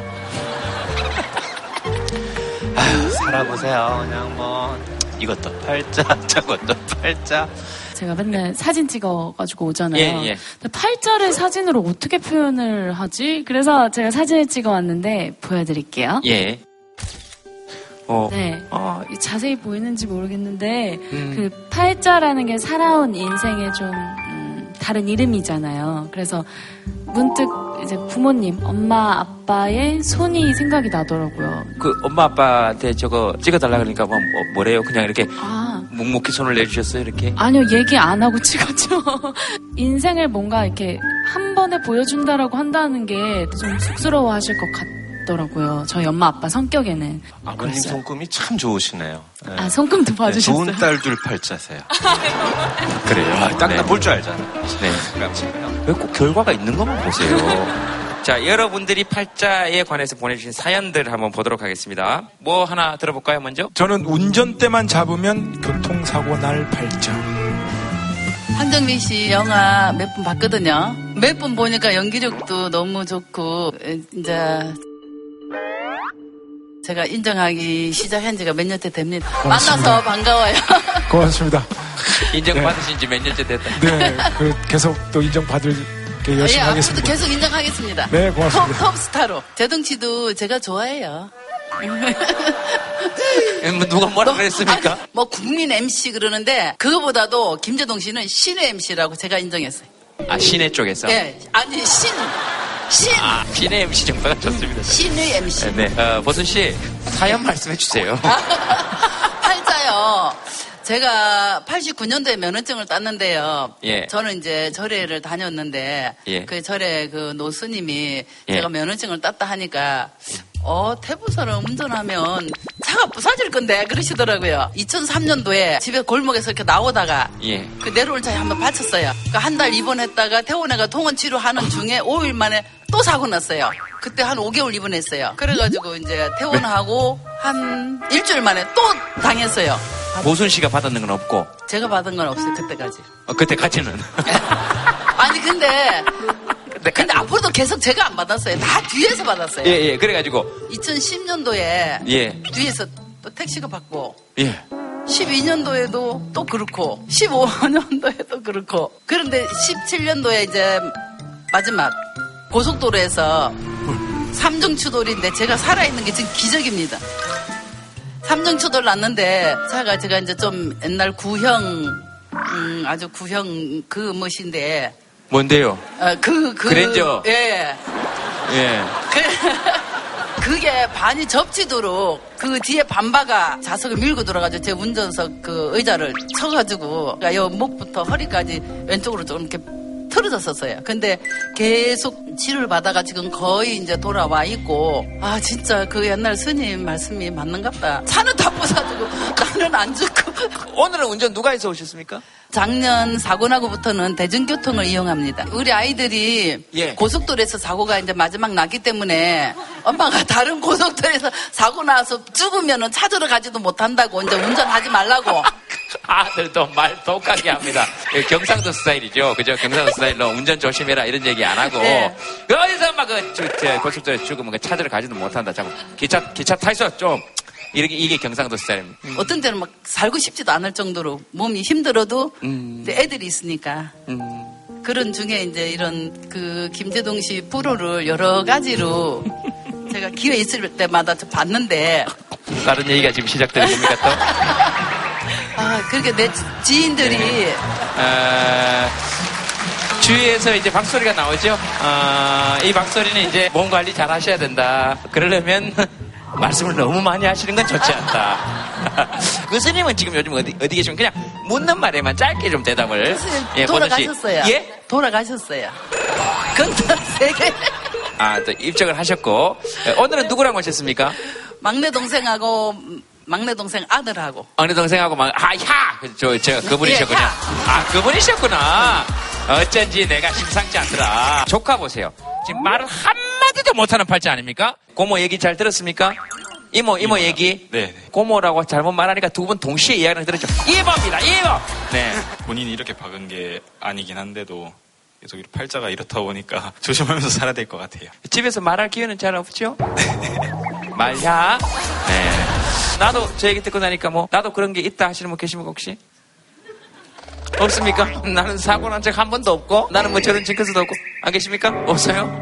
[SPEAKER 14] 아유, 살아보세요. 그냥 뭐 이것도 팔자, 저것도 팔자.
[SPEAKER 13] 제가 맨날 사진 찍어가지고 오잖아요.
[SPEAKER 14] 예, 예.
[SPEAKER 13] 근데 팔자를 사진으로 어떻게 표현을 하지? 그래서 제가 사진을 찍어왔는데 보여드릴게요.
[SPEAKER 1] 예. 어.
[SPEAKER 13] 네. 어, 자세히 보이는지 모르겠는데
[SPEAKER 1] 음.
[SPEAKER 13] 그 팔자라는 게 살아온 인생의 좀 음, 다른 이름이잖아요. 그래서 문득 이제 부모님, 엄마, 아빠의 손이 생각이 나더라고요.
[SPEAKER 1] 그 엄마 아빠한테 저거 찍어달라 그러니까 뭐, 뭐 뭐래요? 그냥 이렇게
[SPEAKER 13] 아.
[SPEAKER 1] 묵묵히 손을 내주셨어요 이렇게.
[SPEAKER 13] 아니요, 얘기 안 하고 찍었죠. 인생을 뭔가 이렇게 한 번에 보여준다라고 한다는 게 좀 쑥스러워 하실 것 같 더라고요. 저희 엄마 아빠 성격에는.
[SPEAKER 14] 아버님
[SPEAKER 13] 그랬어요.
[SPEAKER 14] 손금이 참 좋으시네요. 네.
[SPEAKER 13] 아, 손금도
[SPEAKER 14] 네,
[SPEAKER 13] 봐주셨어요.
[SPEAKER 14] 좋은 딸둘 팔자세요. 그래요. 딱볼줄 알잖아요.
[SPEAKER 1] 네. 왜 꼭 결과가 있는 것만 보세요. 자, 여러분들이 팔자에 관해서 보내주신 사연들 한번 보도록 하겠습니다. 뭐 하나 들어볼까요, 먼저?
[SPEAKER 19] 저는 운전대만 잡으면 교통사고 날 팔자.
[SPEAKER 28] 한정민 씨 영화 몇 번 봤거든요. 몇 번 보니까 연기력도 너무 좋고 에, 이제 제가 인정하기 시작한 지가 몇 년째 됩니다.
[SPEAKER 19] 고맙습니다.
[SPEAKER 28] 만나서 반가워요.
[SPEAKER 19] 고맙습니다.
[SPEAKER 1] 인정받으신 지 몇 년째 됐다.
[SPEAKER 19] 네, 그 계속 또 인정받을 게 열심히
[SPEAKER 28] 예, 앞으로도
[SPEAKER 19] 하겠습니다.
[SPEAKER 28] 계속 인정하겠습니다.
[SPEAKER 19] 네, 고맙습니다.
[SPEAKER 28] 톱, 톱스타로. 제동치도 제가 좋아해요.
[SPEAKER 1] 뭐 누가 뭐라 그랬습니까?
[SPEAKER 28] 뭐 국민 MC 그러는데 그거보다도 김재동 씨는 신의 MC라고 제가 인정했어요.
[SPEAKER 1] 아, 시내 쪽에서.
[SPEAKER 28] 예, 아니 신, 신,
[SPEAKER 1] 아, 시내 MC 정도가 좋습니다.
[SPEAKER 28] 신의 MC.
[SPEAKER 1] 네, 어, 보순 씨 사연 말씀해 주세요.
[SPEAKER 28] 팔자요. 제가 89년도에 면허증을 땄는데요.
[SPEAKER 1] 예.
[SPEAKER 28] 저는 이제 절에를 다녔는데
[SPEAKER 1] 예.
[SPEAKER 28] 그 절에 그 노스님이
[SPEAKER 1] 예.
[SPEAKER 28] 제가 면허증을 땄다 하니까 어 태부서를 운전하면 차가 부서질 건데 그러시더라고요. 2003년도에 집에 골목에서 이렇게 나오다가
[SPEAKER 1] 예.
[SPEAKER 28] 그 내려올 차에 한번 받쳤어요. 그러니까 한달 입원했다가 퇴원해가 통원 치료하는 중에 5일 만에 또 사고 났어요. 그때 한 5개월 입원했어요. 그래가지고 이제 퇴원하고 한 일주일 만에 또 당했어요.
[SPEAKER 1] 보순 씨가 받았는 건 없고
[SPEAKER 28] 제가 받은 건 없어요 그때까지.
[SPEAKER 1] 어, 그때까지는.
[SPEAKER 28] 아니 근데 근데 앞으로도 계속 제가 안 받았어요. 다 뒤에서 받았어요.
[SPEAKER 1] 예, 예. 그래가지고
[SPEAKER 28] 2010년도에
[SPEAKER 1] 예,
[SPEAKER 28] 뒤에서 또 택시가 받고
[SPEAKER 1] 예.
[SPEAKER 28] 12년도에도 또 그렇고 15년도에도 그렇고 그런데 17년도에 이제 마지막 고속도로에서 삼중 추돌인데 제가 살아있는 게 지금 기적입니다. 삼중 추돌 났는데 차가 제가 이제 좀 옛날 구형 음, 아주 구형 그 멋인데
[SPEAKER 1] 뭔데요?
[SPEAKER 28] 어, 그, 그
[SPEAKER 1] 그랜저.
[SPEAKER 28] 예.
[SPEAKER 1] 예.
[SPEAKER 28] 그, 그게 반이 접지도록 그 뒤에 반바가 좌석을 밀고 들어가지고 제 운전석 그 의자를 쳐가지고 그러니까 요 목부터 허리까지 왼쪽으로 좀 이렇게 틀어졌었어요. 근데 계속 치료를 받아가 지금 거의 이제 돌아와 있고 아 진짜 그 옛날 스님 말씀이 맞는갑다. 차는 다 부사지고 나는 안 죽고
[SPEAKER 1] 오늘은 운전 누가 해서 오셨습니까?
[SPEAKER 28] 작년 사고 나고부터는 대중교통을 이용합니다. 우리 아이들이
[SPEAKER 1] 예.
[SPEAKER 28] 고속도로에서 사고가 이제 마지막 났기 때문에 엄마가 다른 고속도로에서 사고 나서 죽으면은 찾으러 가지도 못한다고 이제 운전하지 말라고.
[SPEAKER 1] 아들도 말 독하게 합니다. 예, 경상도 스타일이죠. 그죠? 경상도 스타일로 운전 조심해라 이런 얘기 안 하고.
[SPEAKER 28] 네.
[SPEAKER 1] 그 어디서 막그 고속도로에 죽으면 그 찾으러 가지도 못한다. 자꾸 기차, 기차 타이소 좀. 이렇게, 이게 경상도 스타일입니다.
[SPEAKER 28] 어떤 때는 막 살고 싶지도 않을 정도로 몸이 힘들어도
[SPEAKER 1] 음.
[SPEAKER 28] 애들이 있으니까. 그런 중에 이제 이런 그 김재동 씨 프로를 여러 가지로 제가 기회 있을 때마다 좀 봤는데
[SPEAKER 1] 다른 얘기가 지금 시작되는 겁니까 또?
[SPEAKER 28] 아 그렇게 내 지인들이
[SPEAKER 1] 어, 주위에서 이제 박소리가 나오죠. 어, 이 박소리는 이제 몸 관리 잘 하셔야 된다. 그러려면 말씀을 너무 많이 하시는 건 좋지 않다. 그 스님은 지금 요즘 어디, 어디 계시면 그냥 묻는 말에만 짧게 좀 대답을. 예, 보던 씨.
[SPEAKER 28] 돌아가셨어요.
[SPEAKER 1] 예?
[SPEAKER 28] 돌아가셨어요. 근데 세계
[SPEAKER 1] 아, 또 입적을 하셨고. 예, 오늘은 누구랑 오셨습니까?
[SPEAKER 28] 막내 동생하고 막내 동생 아들하고
[SPEAKER 1] 막내 동생하고 막, 아, 야! 저, 저, 그분이셨군요.
[SPEAKER 28] 예, 야.
[SPEAKER 1] 아, 그분이셨구나. 어쩐지 내가 심상치 않더라. 조카 보세요. 지금 말을 한마디도 못하는 팔자 아닙니까? 고모 얘기 잘 들었습니까? 이모, 이모 얘기.
[SPEAKER 29] 네.
[SPEAKER 1] 고모라고 잘못 말하니까 두 분 동시에 이야기를 들었죠. 이모입니다, 이모! 네.
[SPEAKER 29] 본인이 이렇게 박은 게 아니긴 한데도 계속 팔자가 이렇다 보니까 조심하면서 살아야 될 것 같아요.
[SPEAKER 1] 집에서 말할 기회는 잘 없죠? 말야. 네. 나도 저 얘기 듣고 나니까 뭐 나도 그런 게 있다 하시는 분 계십니까 혹시? 없습니까? 나는 사고 난 적 한 번도 없고 나는 뭐 저런 징크스도 없고 안 계십니까? 없어요?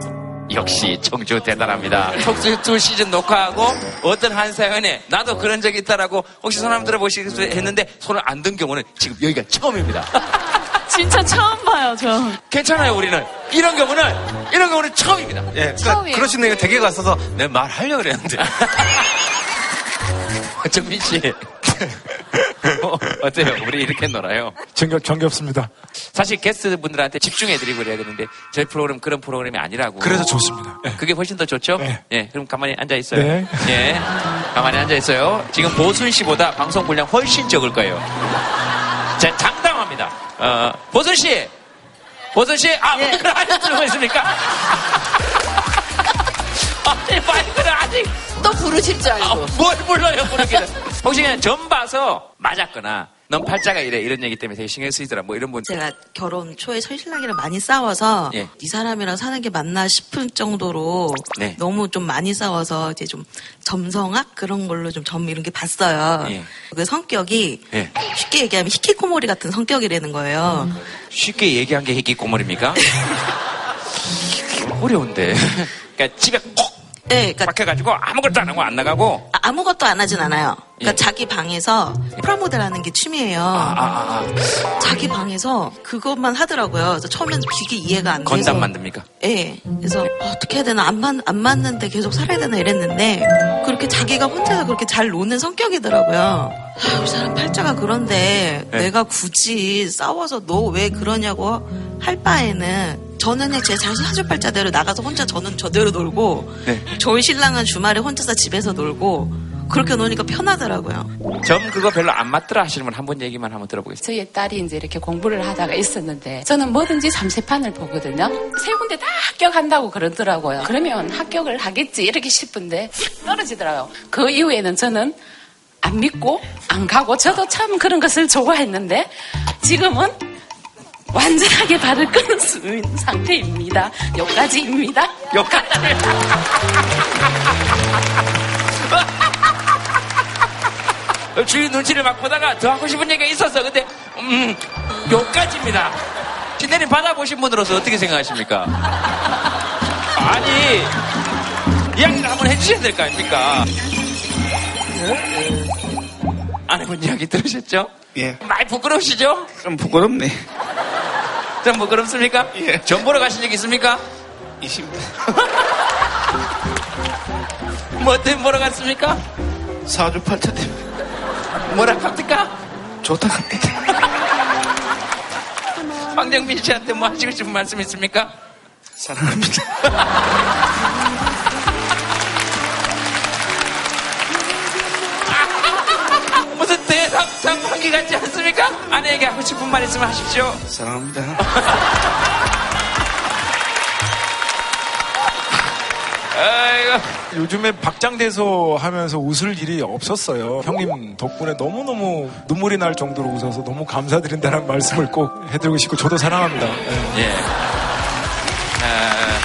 [SPEAKER 1] 역시 청주 대단합니다. 톡스 두 시즌 녹화하고 어떤 한 사연에 나도 그런 적이 있다라고 혹시 손 한번 들어보시겠어요 했는데 손을 안 든 경우는 지금 여기가 처음입니다.
[SPEAKER 13] 진짜 처음 봐요, 저.
[SPEAKER 1] 괜찮아요 우리는 이런 경우는 이런 경우는 처음입니다.
[SPEAKER 29] 예, 그러니까 그러신 얘기가 되게 갔어서 내 말 하려고 그랬는데.
[SPEAKER 1] 정민 씨 어, 어때요? 우리 이렇게 놀아요.
[SPEAKER 19] 정겹, 정겹습니다.
[SPEAKER 1] 사실 게스트 분들한테 집중해드리고 그래야 되는데 저희 프로그램 그런 프로그램이 아니라고.
[SPEAKER 19] 그래서 좋습니다. 예.
[SPEAKER 1] 그게 훨씬 더 좋죠? 네. 그럼 가만히 앉아 있어요.
[SPEAKER 19] 네.
[SPEAKER 1] 예. 가만히 앉아 있어요. 지금 보순 씨보다 방송 분량 훨씬 적을 거예요. 자, 장담합니다. 어, 보순 씨! 보순 씨! 아, 마이크를 아직 들고 있습니까? 아니, 마이크를 아직.
[SPEAKER 28] 또 부르실 줄 알고.
[SPEAKER 1] 아, 뭘 불러요, 부르기는. 혹시 그냥 점 봐서 맞았거나, 넌 팔자가 이래, 이런 얘기 때문에 되게 신경 쓰이더라, 뭐 이런 분.
[SPEAKER 30] 제가 결혼 초에 설신랑이랑 많이 싸워서
[SPEAKER 1] 예.
[SPEAKER 30] 이 사람이랑 사는 게 맞나 싶을 정도로
[SPEAKER 1] 네.
[SPEAKER 30] 너무 좀 많이 싸워서 이제 좀 점성학 그런 걸로 좀 점 이런 게 봤어요.
[SPEAKER 1] 예.
[SPEAKER 30] 그 성격이
[SPEAKER 1] 예.
[SPEAKER 30] 쉽게 얘기하면 히키코모리 같은 성격이라는 거예요.
[SPEAKER 1] 쉽게 얘기한 게 희귀꼬물입니까? 어려운데. 그러니까 집에 콕
[SPEAKER 30] 네, 그러니까
[SPEAKER 1] 박혀가지고 아무것도 안 하고 안 나가고.
[SPEAKER 30] 아, 아무것도 안 하진 않아요. 그러니까
[SPEAKER 1] 예.
[SPEAKER 30] 자기 방에서 프라모델 하는 게 취미예요.
[SPEAKER 1] 아,
[SPEAKER 30] 자기 방에서 그것만 하더라고요. 그래서 처음엔 되게 이해가 안 돼서.
[SPEAKER 1] 건담 만듭니까?
[SPEAKER 30] 예. 그래서 어떻게 해야 되나 안, 맞, 안 맞는데 계속 살아야 되나 이랬는데 그렇게 자기가 혼자서 그렇게 잘 노는 성격이더라고요. 아, 이 사람 팔자가 그런데
[SPEAKER 1] 네.
[SPEAKER 30] 내가 굳이 싸워서 너 왜 그러냐고 할 바에는 저는 제 자신 사주 팔자대로 나가서 혼자 저는 저대로 놀고
[SPEAKER 1] 네.
[SPEAKER 30] 저희 신랑은 주말에 혼자서 집에서 놀고 그렇게 노니까 편하더라고요.
[SPEAKER 1] 점 그거 별로 안 맞더라 하시는 분 한 번 얘기만 한번 들어보겠습니다.
[SPEAKER 31] 저희 딸이 이제 이렇게 공부를 하다가 있었는데 저는 뭐든지 잠시판을 보거든요. 세 군데 다 합격한다고 그러더라고요. 그러면 합격을 하겠지 이렇게 싶은데 떨어지더라고요. 그 이후에는 저는 안 믿고 안 가고 저도 참 그런 것을 좋아했는데 지금은 완전하게 발을 수 있는 상태입니다. 여기까지입니다.
[SPEAKER 1] 여기까지. 주인 눈치를 막 보다가 더 하고 싶은 얘기가 있었어. 근데 음, 요까지입니다. 신내림 받아보신 분으로서 어떻게 생각하십니까? 아니, 이야기를 한번 해주셔야 될 거 아닙니까? 아내분 이야기 들으셨죠?
[SPEAKER 29] 예.
[SPEAKER 1] 많이 부끄러우시죠?
[SPEAKER 29] 좀 부끄럽네.
[SPEAKER 1] 좀 부끄럽습니까?
[SPEAKER 29] 예.
[SPEAKER 1] 전 보러 가신 적 있습니까?
[SPEAKER 29] 있습니다.
[SPEAKER 1] 뭐 때문에 보러 갔습니까?
[SPEAKER 29] 사주 팔자 때문에.
[SPEAKER 1] 뭐라 합니까?
[SPEAKER 29] 좋다 합니다.
[SPEAKER 1] 황정민 씨한테 뭐 하시고 싶은 말씀 있습니까?
[SPEAKER 29] 사랑합니다.
[SPEAKER 1] 대상상 관계 같지 않습니까? 아내에게 하고 싶은 말 있으면 하십시오.
[SPEAKER 29] 사랑합니다.
[SPEAKER 1] 아이고.
[SPEAKER 19] 요즘에 박장대소 하면서 웃을 일이 없었어요. 형님 덕분에 너무너무 눈물이 날 정도로 웃어서 너무 감사드린다는 말씀을 꼭 해드리고 싶고 저도 사랑합니다. 예.
[SPEAKER 1] 예. 아,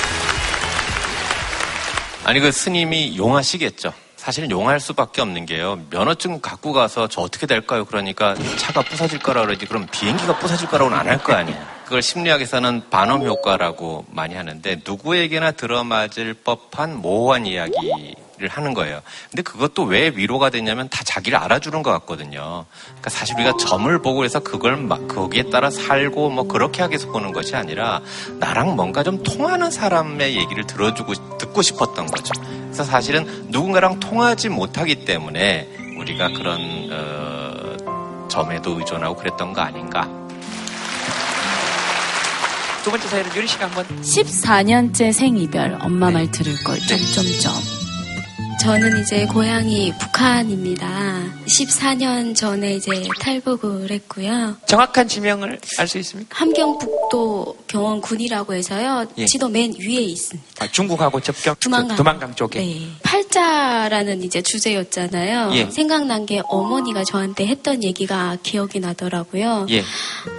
[SPEAKER 14] 아니 그 스님이 용하시겠죠. 사실은 용할 수밖에 없는 게요. 면허증 갖고 가서 저 어떻게 될까요? 그러니까 차가 부서질 거라 그러지. 그럼 비행기가 부서질 거라고는 안 할 거 아니에요. 그걸 심리학에서는 반음 효과라고 많이 하는데 누구에게나 들어맞을 법한 모호한 이야기를 하는 거예요. 근데 그것도 왜 위로가 되냐면 다 자기를 알아주는 것 같거든요. 그러니까 사실 우리가 점을 보고 해서 그걸 막 거기에 따라 살고 뭐 그렇게 하기 위해서 보는 것이 아니라 나랑 뭔가 좀 통하는 사람의 얘기를 들어주고 듣고 싶었던 거죠. 그래서 사실은 누군가랑 통하지 못하기 때문에 우리가 그런 어, 점에도 의존하고 그랬던 거 아닌가.
[SPEAKER 1] 두 번째 사연은 유리 씨가 한번
[SPEAKER 13] 14년째 생이별 엄마 말 들을 걸 점점점
[SPEAKER 32] 저는 이제 고향이 북한입니다. 14년 전에 이제 탈북을 했고요.
[SPEAKER 1] 정확한 지명을 알 수 있습니까?
[SPEAKER 32] 함경북도 경원군이라고 해서요.
[SPEAKER 1] 예.
[SPEAKER 32] 지도 맨 위에 있습니다.
[SPEAKER 1] 아, 중국하고 접경
[SPEAKER 32] 두만강.
[SPEAKER 1] 두만강 쪽에.
[SPEAKER 32] 네. 팔자라는 이제 주제였잖아요.
[SPEAKER 1] 예.
[SPEAKER 32] 생각난 게 어머니가 저한테 했던 얘기가 기억이 나더라고요.
[SPEAKER 1] 예.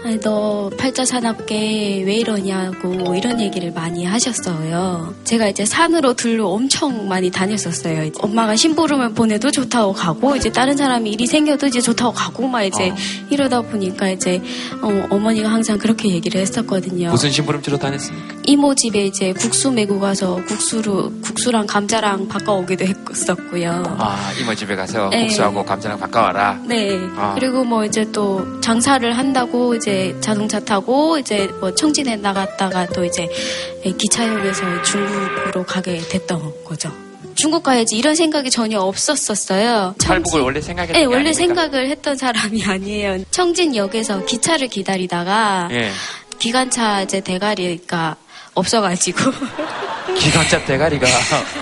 [SPEAKER 32] 아니, 너 팔자 사납게 왜 이러냐고 이런 얘기를 많이 하셨어요. 제가 이제 산으로 들로 엄청 많이 다녔었어요. 이제 엄마가 심부름을 보내도 좋다고 가고 이제 다른 사람이 일이 생겨도 이제 좋다고 가고 막 이제 이러다 보니까 이제 어, 어머니가 항상 그렇게 얘기를 했었거든요.
[SPEAKER 1] 무슨 심부름 주로 다녔습니까?
[SPEAKER 32] 이모 집에 이제 국수 메고 가서 국수로 국수랑 감자랑 바꿔오기도 했었고요.
[SPEAKER 1] 아, 이모 집에 가서
[SPEAKER 32] 네.
[SPEAKER 1] 국수하고 감자랑 바꿔와라.
[SPEAKER 32] 네.
[SPEAKER 1] 아.
[SPEAKER 32] 그리고 뭐 이제 또 장사를 한다고 이제 자동차 타고 이제 뭐 청진에 나갔다가 또 이제 기차역에서 중국으로 가게 됐던 거죠. 중국 가야지 이런 생각이 전혀 없었었어요.
[SPEAKER 1] 탈북을 원래 생각했던
[SPEAKER 32] 네,
[SPEAKER 1] 게
[SPEAKER 32] 원래
[SPEAKER 1] 아닙니까?
[SPEAKER 32] 생각을 했던 사람이 아니에요. 청진역에서 기차를 기다리다가
[SPEAKER 1] 예.
[SPEAKER 32] 기관차 이제 대가리가 없어가지고
[SPEAKER 1] 기관차 대가리가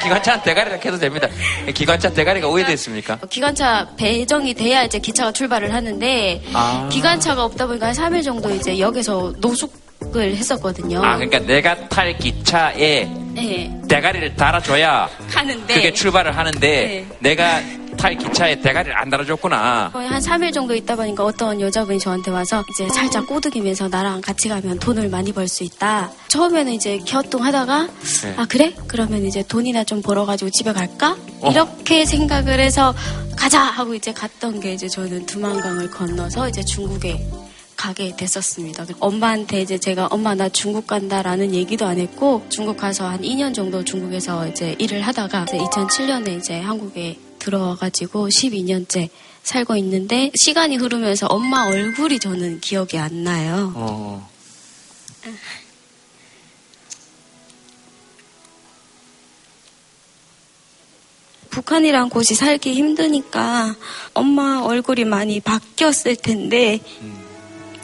[SPEAKER 1] 기관차 대가리라 해도 됩니다. 기관차 대가리가 오해됐습니까?
[SPEAKER 32] 기관차 배정이 돼야 이제 기차가 출발을 하는데
[SPEAKER 1] 아.
[SPEAKER 32] 기관차가 없다 보니까 한 3일 정도 이제 역에서 노숙을 했었거든요.
[SPEAKER 1] 아, 그러니까 내가 탈 기차에
[SPEAKER 32] 네.
[SPEAKER 1] 대가리를 달아줘야
[SPEAKER 32] 하는데
[SPEAKER 1] 그게 출발을 하는데
[SPEAKER 32] 네.
[SPEAKER 1] 내가 탈 기차에 대가리를 안 달아줬구나.
[SPEAKER 32] 거의 한 3일 정도 있다 보니까 어떤 여자분이 저한테 와서 이제 살짝 꼬드기면서 나랑 같이 가면 돈을 많이 벌 수 있다. 처음에는 이제 갸우뚱하다가
[SPEAKER 1] 네.
[SPEAKER 32] 아 그래? 그러면 이제 돈이나 좀 벌어가지고 집에 갈까?
[SPEAKER 1] 어.
[SPEAKER 32] 이렇게 생각을 해서 가자 하고 이제 갔던 게 이제 저는 두만강을 건너서 이제 중국에 가게 됐었습니다. 엄마한테 이제 제가 엄마 나 중국 간다라는 얘기도 안 했고 중국 가서 한 2년 정도 중국에서 이제 일을 하다가 이제 2007년에 이제 한국에 들어와가지고 12년째 살고 있는데 시간이 흐르면서 엄마 얼굴이 저는 기억이 안 나요.
[SPEAKER 1] 어.
[SPEAKER 32] 북한이란 곳이 살기 힘드니까 엄마 얼굴이 많이 바뀌었을 텐데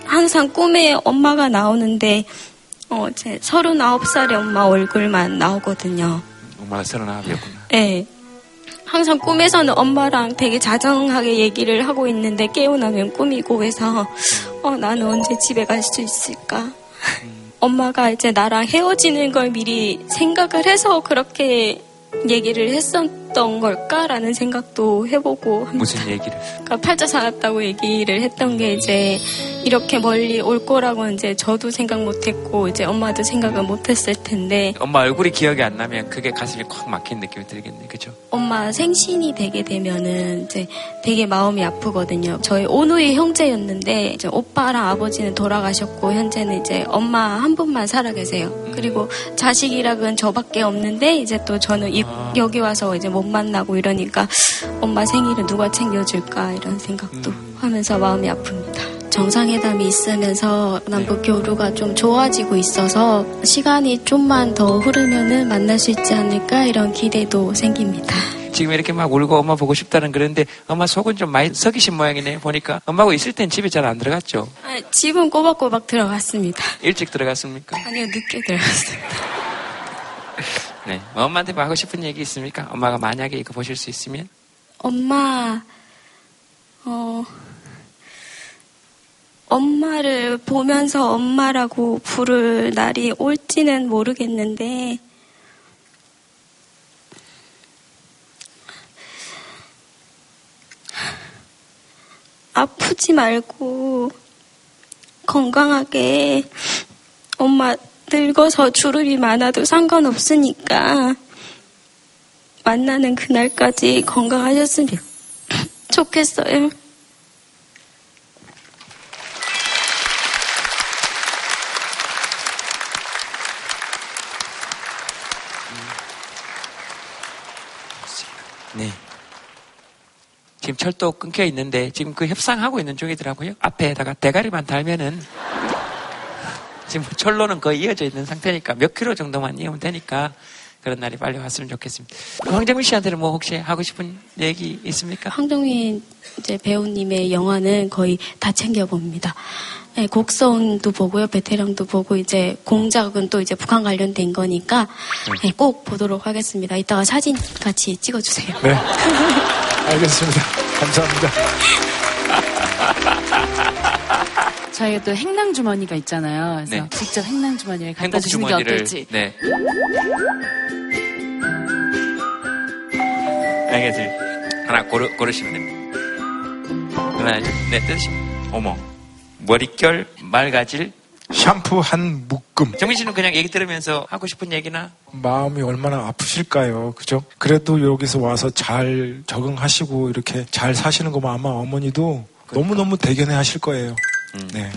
[SPEAKER 32] 항상 꿈에 엄마가 나오는데 어, 제 39살의 엄마 얼굴만 나오거든요.
[SPEAKER 1] 엄마가 서른아홉이었구나.
[SPEAKER 32] 네. 항상 꿈에서는 엄마랑 되게 자정하게 얘기를 하고 있는데 깨어나면 꿈이고 해서 어, 나는 언제 집에 갈 수 있을까? 엄마가 이제 나랑 헤어지는 걸 미리 생각을 해서 그렇게 얘기를 했었던 걸까라는 생각도 해보고 합니다.
[SPEAKER 1] 무슨 얘기를?
[SPEAKER 32] 그러니까 팔자 살았다고 얘기를 했던 게 이제 이렇게 멀리 올 거라고 이제 저도 생각 못했고 이제 엄마도 생각을 못했을 텐데
[SPEAKER 1] 엄마 얼굴이 기억이 안 나면 그게 가슴이 콱 막힌 느낌이 들겠네, 그죠?
[SPEAKER 32] 엄마 생신이 되게 되면은 이제 되게 마음이 아프거든요. 저희 오누이 형제였는데 이제 오빠랑 아버지는 돌아가셨고 현재는 이제 엄마 한 분만 살아 계세요. 그리고 자식이락은 저밖에 없는데 이제 또 저는 이- 여기 와서 이제 못 만나고 이러니까 엄마 생일은 누가 챙겨줄까 이런 생각도 하면서 마음이 아픕니다. 정상회담이 있으면서 남북 교류가 좀 좋아지고 있어서 시간이 좀만 더 흐르면은 만날 수 있지 않을까 이런 기대도 생깁니다.
[SPEAKER 1] 지금 이렇게 막 울고 엄마 보고 싶다는 그런데 엄마 속은 좀 많이 썩이신 모양이네 보니까 엄마하고 있을 땐 집에 잘 안 들어갔죠
[SPEAKER 32] 아, 집은 꼬박꼬박 들어갔습니다.
[SPEAKER 1] 일찍 들어갔습니까?
[SPEAKER 32] 아니요, 늦게 들어갔습니다.
[SPEAKER 1] 네뭐 엄마한테 뭐 하고 싶은 얘기 있습니까? 엄마가 만약에 이거 보실 수 있으면
[SPEAKER 32] 엄마, 어, 엄마를 보면서 엄마라고 부를 날이 올지는 모르겠는데, 아프지 말고 건강하게 엄마 늙어서 주름이 많아도 상관없으니까 만나는 그날까지 건강하셨으면 좋겠어요.
[SPEAKER 1] 네. 지금 철도 끊겨 있는데 지금 그 협상하고 있는 중이더라고요. 앞에다가 대가리만 달면은 지금 철로는 거의 이어져 있는 상태니까 몇 킬로 정도만 이으면 되니까 그런 날이 빨리 왔으면 좋겠습니다. 황정민 씨한테는 뭐 혹시 하고 싶은 얘기 있습니까?
[SPEAKER 32] 황정민 이제 배우님의 영화는 거의 다 챙겨봅니다. 네, 곡성도 보고요, 베테랑도 보고 이제 공작은 또 이제 북한 관련된 거니까 네, 꼭 보도록 하겠습니다. 이따가 사진 같이 찍어주세요.
[SPEAKER 19] 네. 알겠습니다. 감사합니다.
[SPEAKER 13] 저희가 또 행랑 주머니가 있잖아요. 그래서
[SPEAKER 1] 네.
[SPEAKER 13] 직접 행랑 주머니를 갖다 주시는 게 어떨지.
[SPEAKER 1] 네. 알겠습니다. 하나 고르, 고르시면 됩니다. 하나, 둘, 네, 뜯으시면. 어머. 머릿결, 맑아질.
[SPEAKER 19] 샴푸 한 묶음.
[SPEAKER 1] 정민 씨는 그냥 얘기 들으면서 하고 싶은 얘기나?
[SPEAKER 19] 마음이 얼마나 아프실까요? 그죠? 그래도 여기서 와서 잘 적응하시고 이렇게 잘 사시는 거면 아마 어머니도 너무너무 대견해 하실 거예요. 네.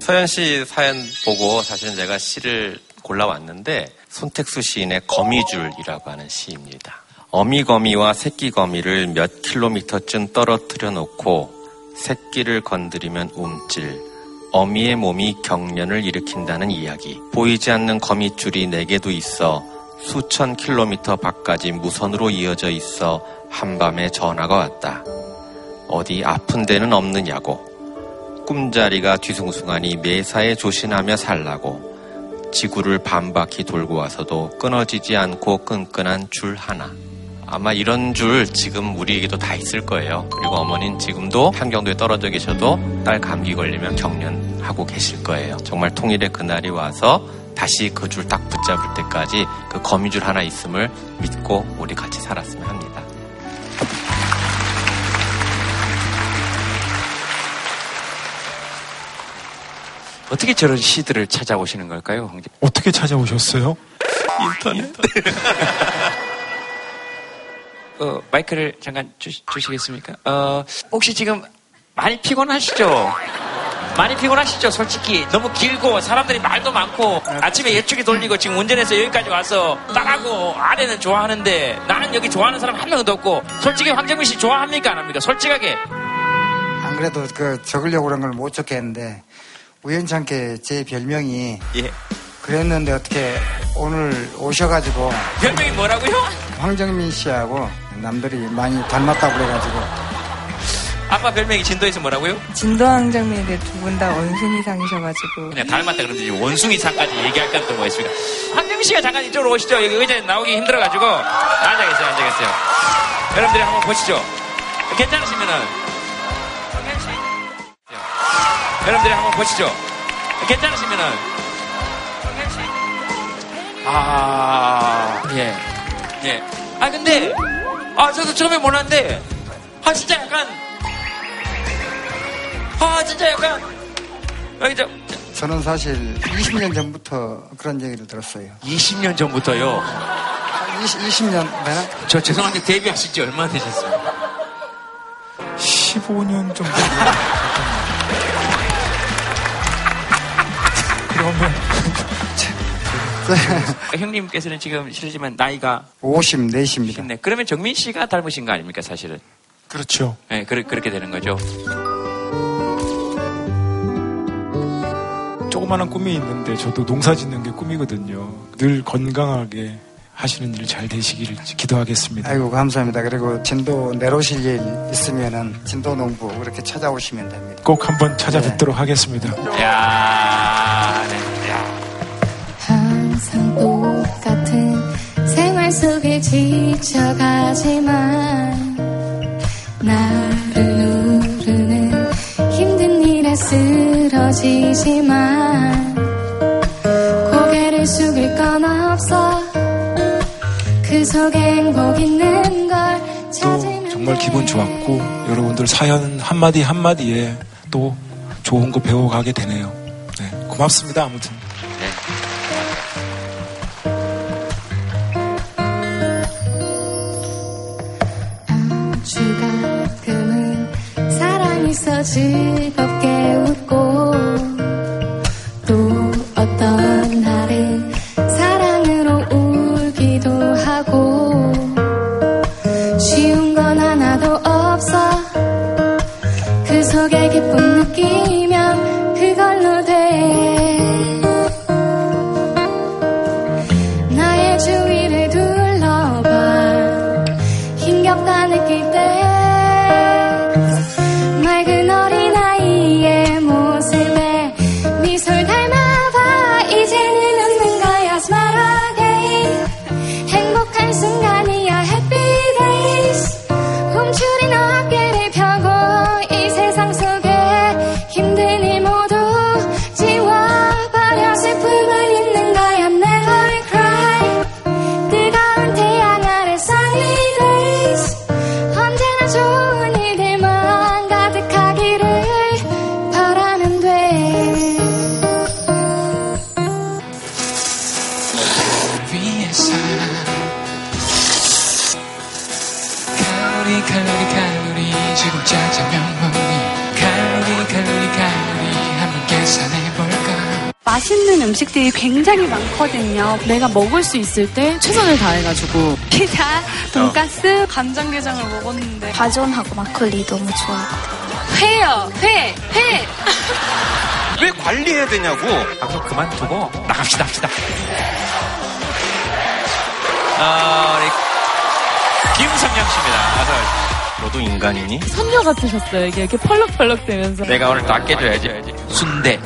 [SPEAKER 14] 서현 씨 사연 보고 사실은 제가 시를 골라왔는데 손택수 시인의 거미줄이라고 하는 시입니다. 어미거미와 새끼거미를 몇 킬로미터쯤 떨어뜨려 놓고 새끼를 건드리면 움찔, 어미의 몸이 경련을 일으킨다는 이야기. 보이지 않는 거미줄이 네개도 있어 수천 킬로미터 밖까지 무선으로 이어져 있어 한밤에 전화가 왔다. 어디 아픈 데는 없느냐고. 꿈자리가 뒤숭숭하니 매사에 조신하며 살라고. 지구를 반바퀴 돌고 와서도 끊어지지 않고 끈끈한 줄 하나. 아마 이런 줄 지금 우리에게도 다 있을 거예요. 그리고 어머니는 지금도 한경도에 떨어져 계셔도 딸 감기 걸리면 경련하고 계실 거예요. 정말 통일의 그날이 와서 다시 그 줄 딱 붙잡을 때까지 그 거미줄 하나 있음을 믿고 우리 같이 살았으면 합니다.
[SPEAKER 1] 어떻게 저런 시들을 찾아오시는 걸까요, 황제?
[SPEAKER 19] 어떻게 찾아오셨어요?
[SPEAKER 1] 인터넷. 어, 마이크를 잠깐 주, 주시겠습니까? 어, 혹시 지금 많이 피곤하시죠? 많이 피곤하시죠? 솔직히 너무 길고 사람들이 말도 많고 아침에 예측이 돌리고 지금 운전해서 여기까지 와서 딸하고 아내는 좋아하는데 나는 여기 좋아하는 사람 한 명도 없고 솔직히 황정민 씨 좋아합니까 안 합니까? 솔직하게
[SPEAKER 33] 안 그래도 그 적으려고 그런 걸 못 적겠는데 우연찮게 제 별명이
[SPEAKER 1] 예.
[SPEAKER 33] 그랬는데 어떻게 오늘 오셔가지고
[SPEAKER 1] 별명이 뭐라고요?
[SPEAKER 33] 황정민 씨하고 남들이 많이 닮았다고 그래가지고
[SPEAKER 1] 아빠 별명이 진도에서 뭐라고요?
[SPEAKER 34] 진도왕 장면인데 두 분 다 원숭이상이셔가지고
[SPEAKER 1] 그냥 닮았다 그러는데 원숭이상까지 얘기할 건또뭐 있습니까? 황정민 씨가 잠깐 이쪽으로 오시죠. 여기 의자에 나오기 힘들어가지고 앉아 계세요, 앉아 계세요. 여러분들이 한번 보시죠. 괜찮으시면은 황정 씨. 여러분들이 한번 보시죠. 괜찮으시면은 황정 씨. 아, 예, 예. 아 근데 아 저도 처음에 몰랐는데 아 진짜 약간 아 진짜 약간 여기 저
[SPEAKER 33] 저는 사실 20년 전부터 그런 얘기를 들었어요.
[SPEAKER 1] 20년 전부터요.
[SPEAKER 33] 20, 20 년 되나?
[SPEAKER 1] 저 죄송한데 데뷔하신 지 얼마나 되셨어요?
[SPEAKER 19] 15년 정도. 그러면
[SPEAKER 1] 형님께서는 지금 실례지만 나이가
[SPEAKER 33] 54입니다.
[SPEAKER 1] 네, 그러면 정민 씨가 닮으신 거 아닙니까 사실은?
[SPEAKER 19] 그렇죠.
[SPEAKER 1] 네, 그렇, 그렇게 되는 거죠.
[SPEAKER 19] 조그마한 꿈이 있는데 저도 농사 짓는 게 꿈이거든요. 늘 건강하게 하시는 일 잘 되시기를 기도하겠습니다.
[SPEAKER 33] 아이고 감사합니다. 그리고 진도 내려오실 일 있으면은 진도 농부 그렇게 찾아오시면 됩니다.
[SPEAKER 19] 꼭 한번 찾아뵙도록 하겠습니다.
[SPEAKER 1] 야,
[SPEAKER 35] 속에 지쳐가지만 나를 누르는 힘든 일에 쓰러지지만 고개를 숙일 건 없어 그 속에 행복 있는 걸 찾으면
[SPEAKER 19] 정말 기분 좋았고 여러분들 사연 한마디 한마디에 또 좋은 거 배워가게 되네요. 네, 고맙습니다. 아무튼.
[SPEAKER 35] 있어 즐겁게 웃고 또 어떤 날은 사랑으로 울기도 하고 쉬운 건 하나도 없어. 그 속에 기쁨 느끼면 그걸로 돼
[SPEAKER 13] 음식들이 굉장히 많거든요. 내가 먹을 수 있을 때 최선을 다해가지고
[SPEAKER 15] 피자, 돈가스, 간장게장을 먹었는데
[SPEAKER 35] 바전하고 마컬리 너무 좋아하고
[SPEAKER 15] 회요, 회, 회.
[SPEAKER 1] 왜 관리해야 되냐고. 방송 그만두고 나갑시다 합시다. 아, 우리 김성영 씨입니다. 어서.
[SPEAKER 14] 너도 인간이니?
[SPEAKER 13] 선녀 같으셨어요. 이게 이렇게 펄럭펄럭 되면서.
[SPEAKER 1] 내가 오늘 다 깨줘야지. 순대,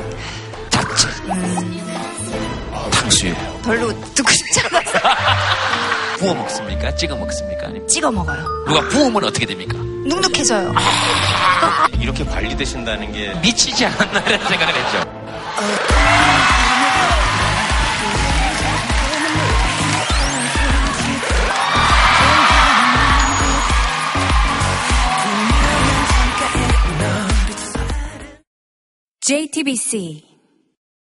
[SPEAKER 15] 별로 듣고 싶지 않아서.
[SPEAKER 1] 구워 먹습니까? 찍어 먹습니까? 아니면
[SPEAKER 15] 찍어 먹어요.
[SPEAKER 1] 누가 구우면 어떻게 됩니까?
[SPEAKER 15] 눅눅해져요.
[SPEAKER 14] 이렇게 관리되신다는 게
[SPEAKER 1] 미치지 않았나 이런 생각을 했죠.
[SPEAKER 15] JTBC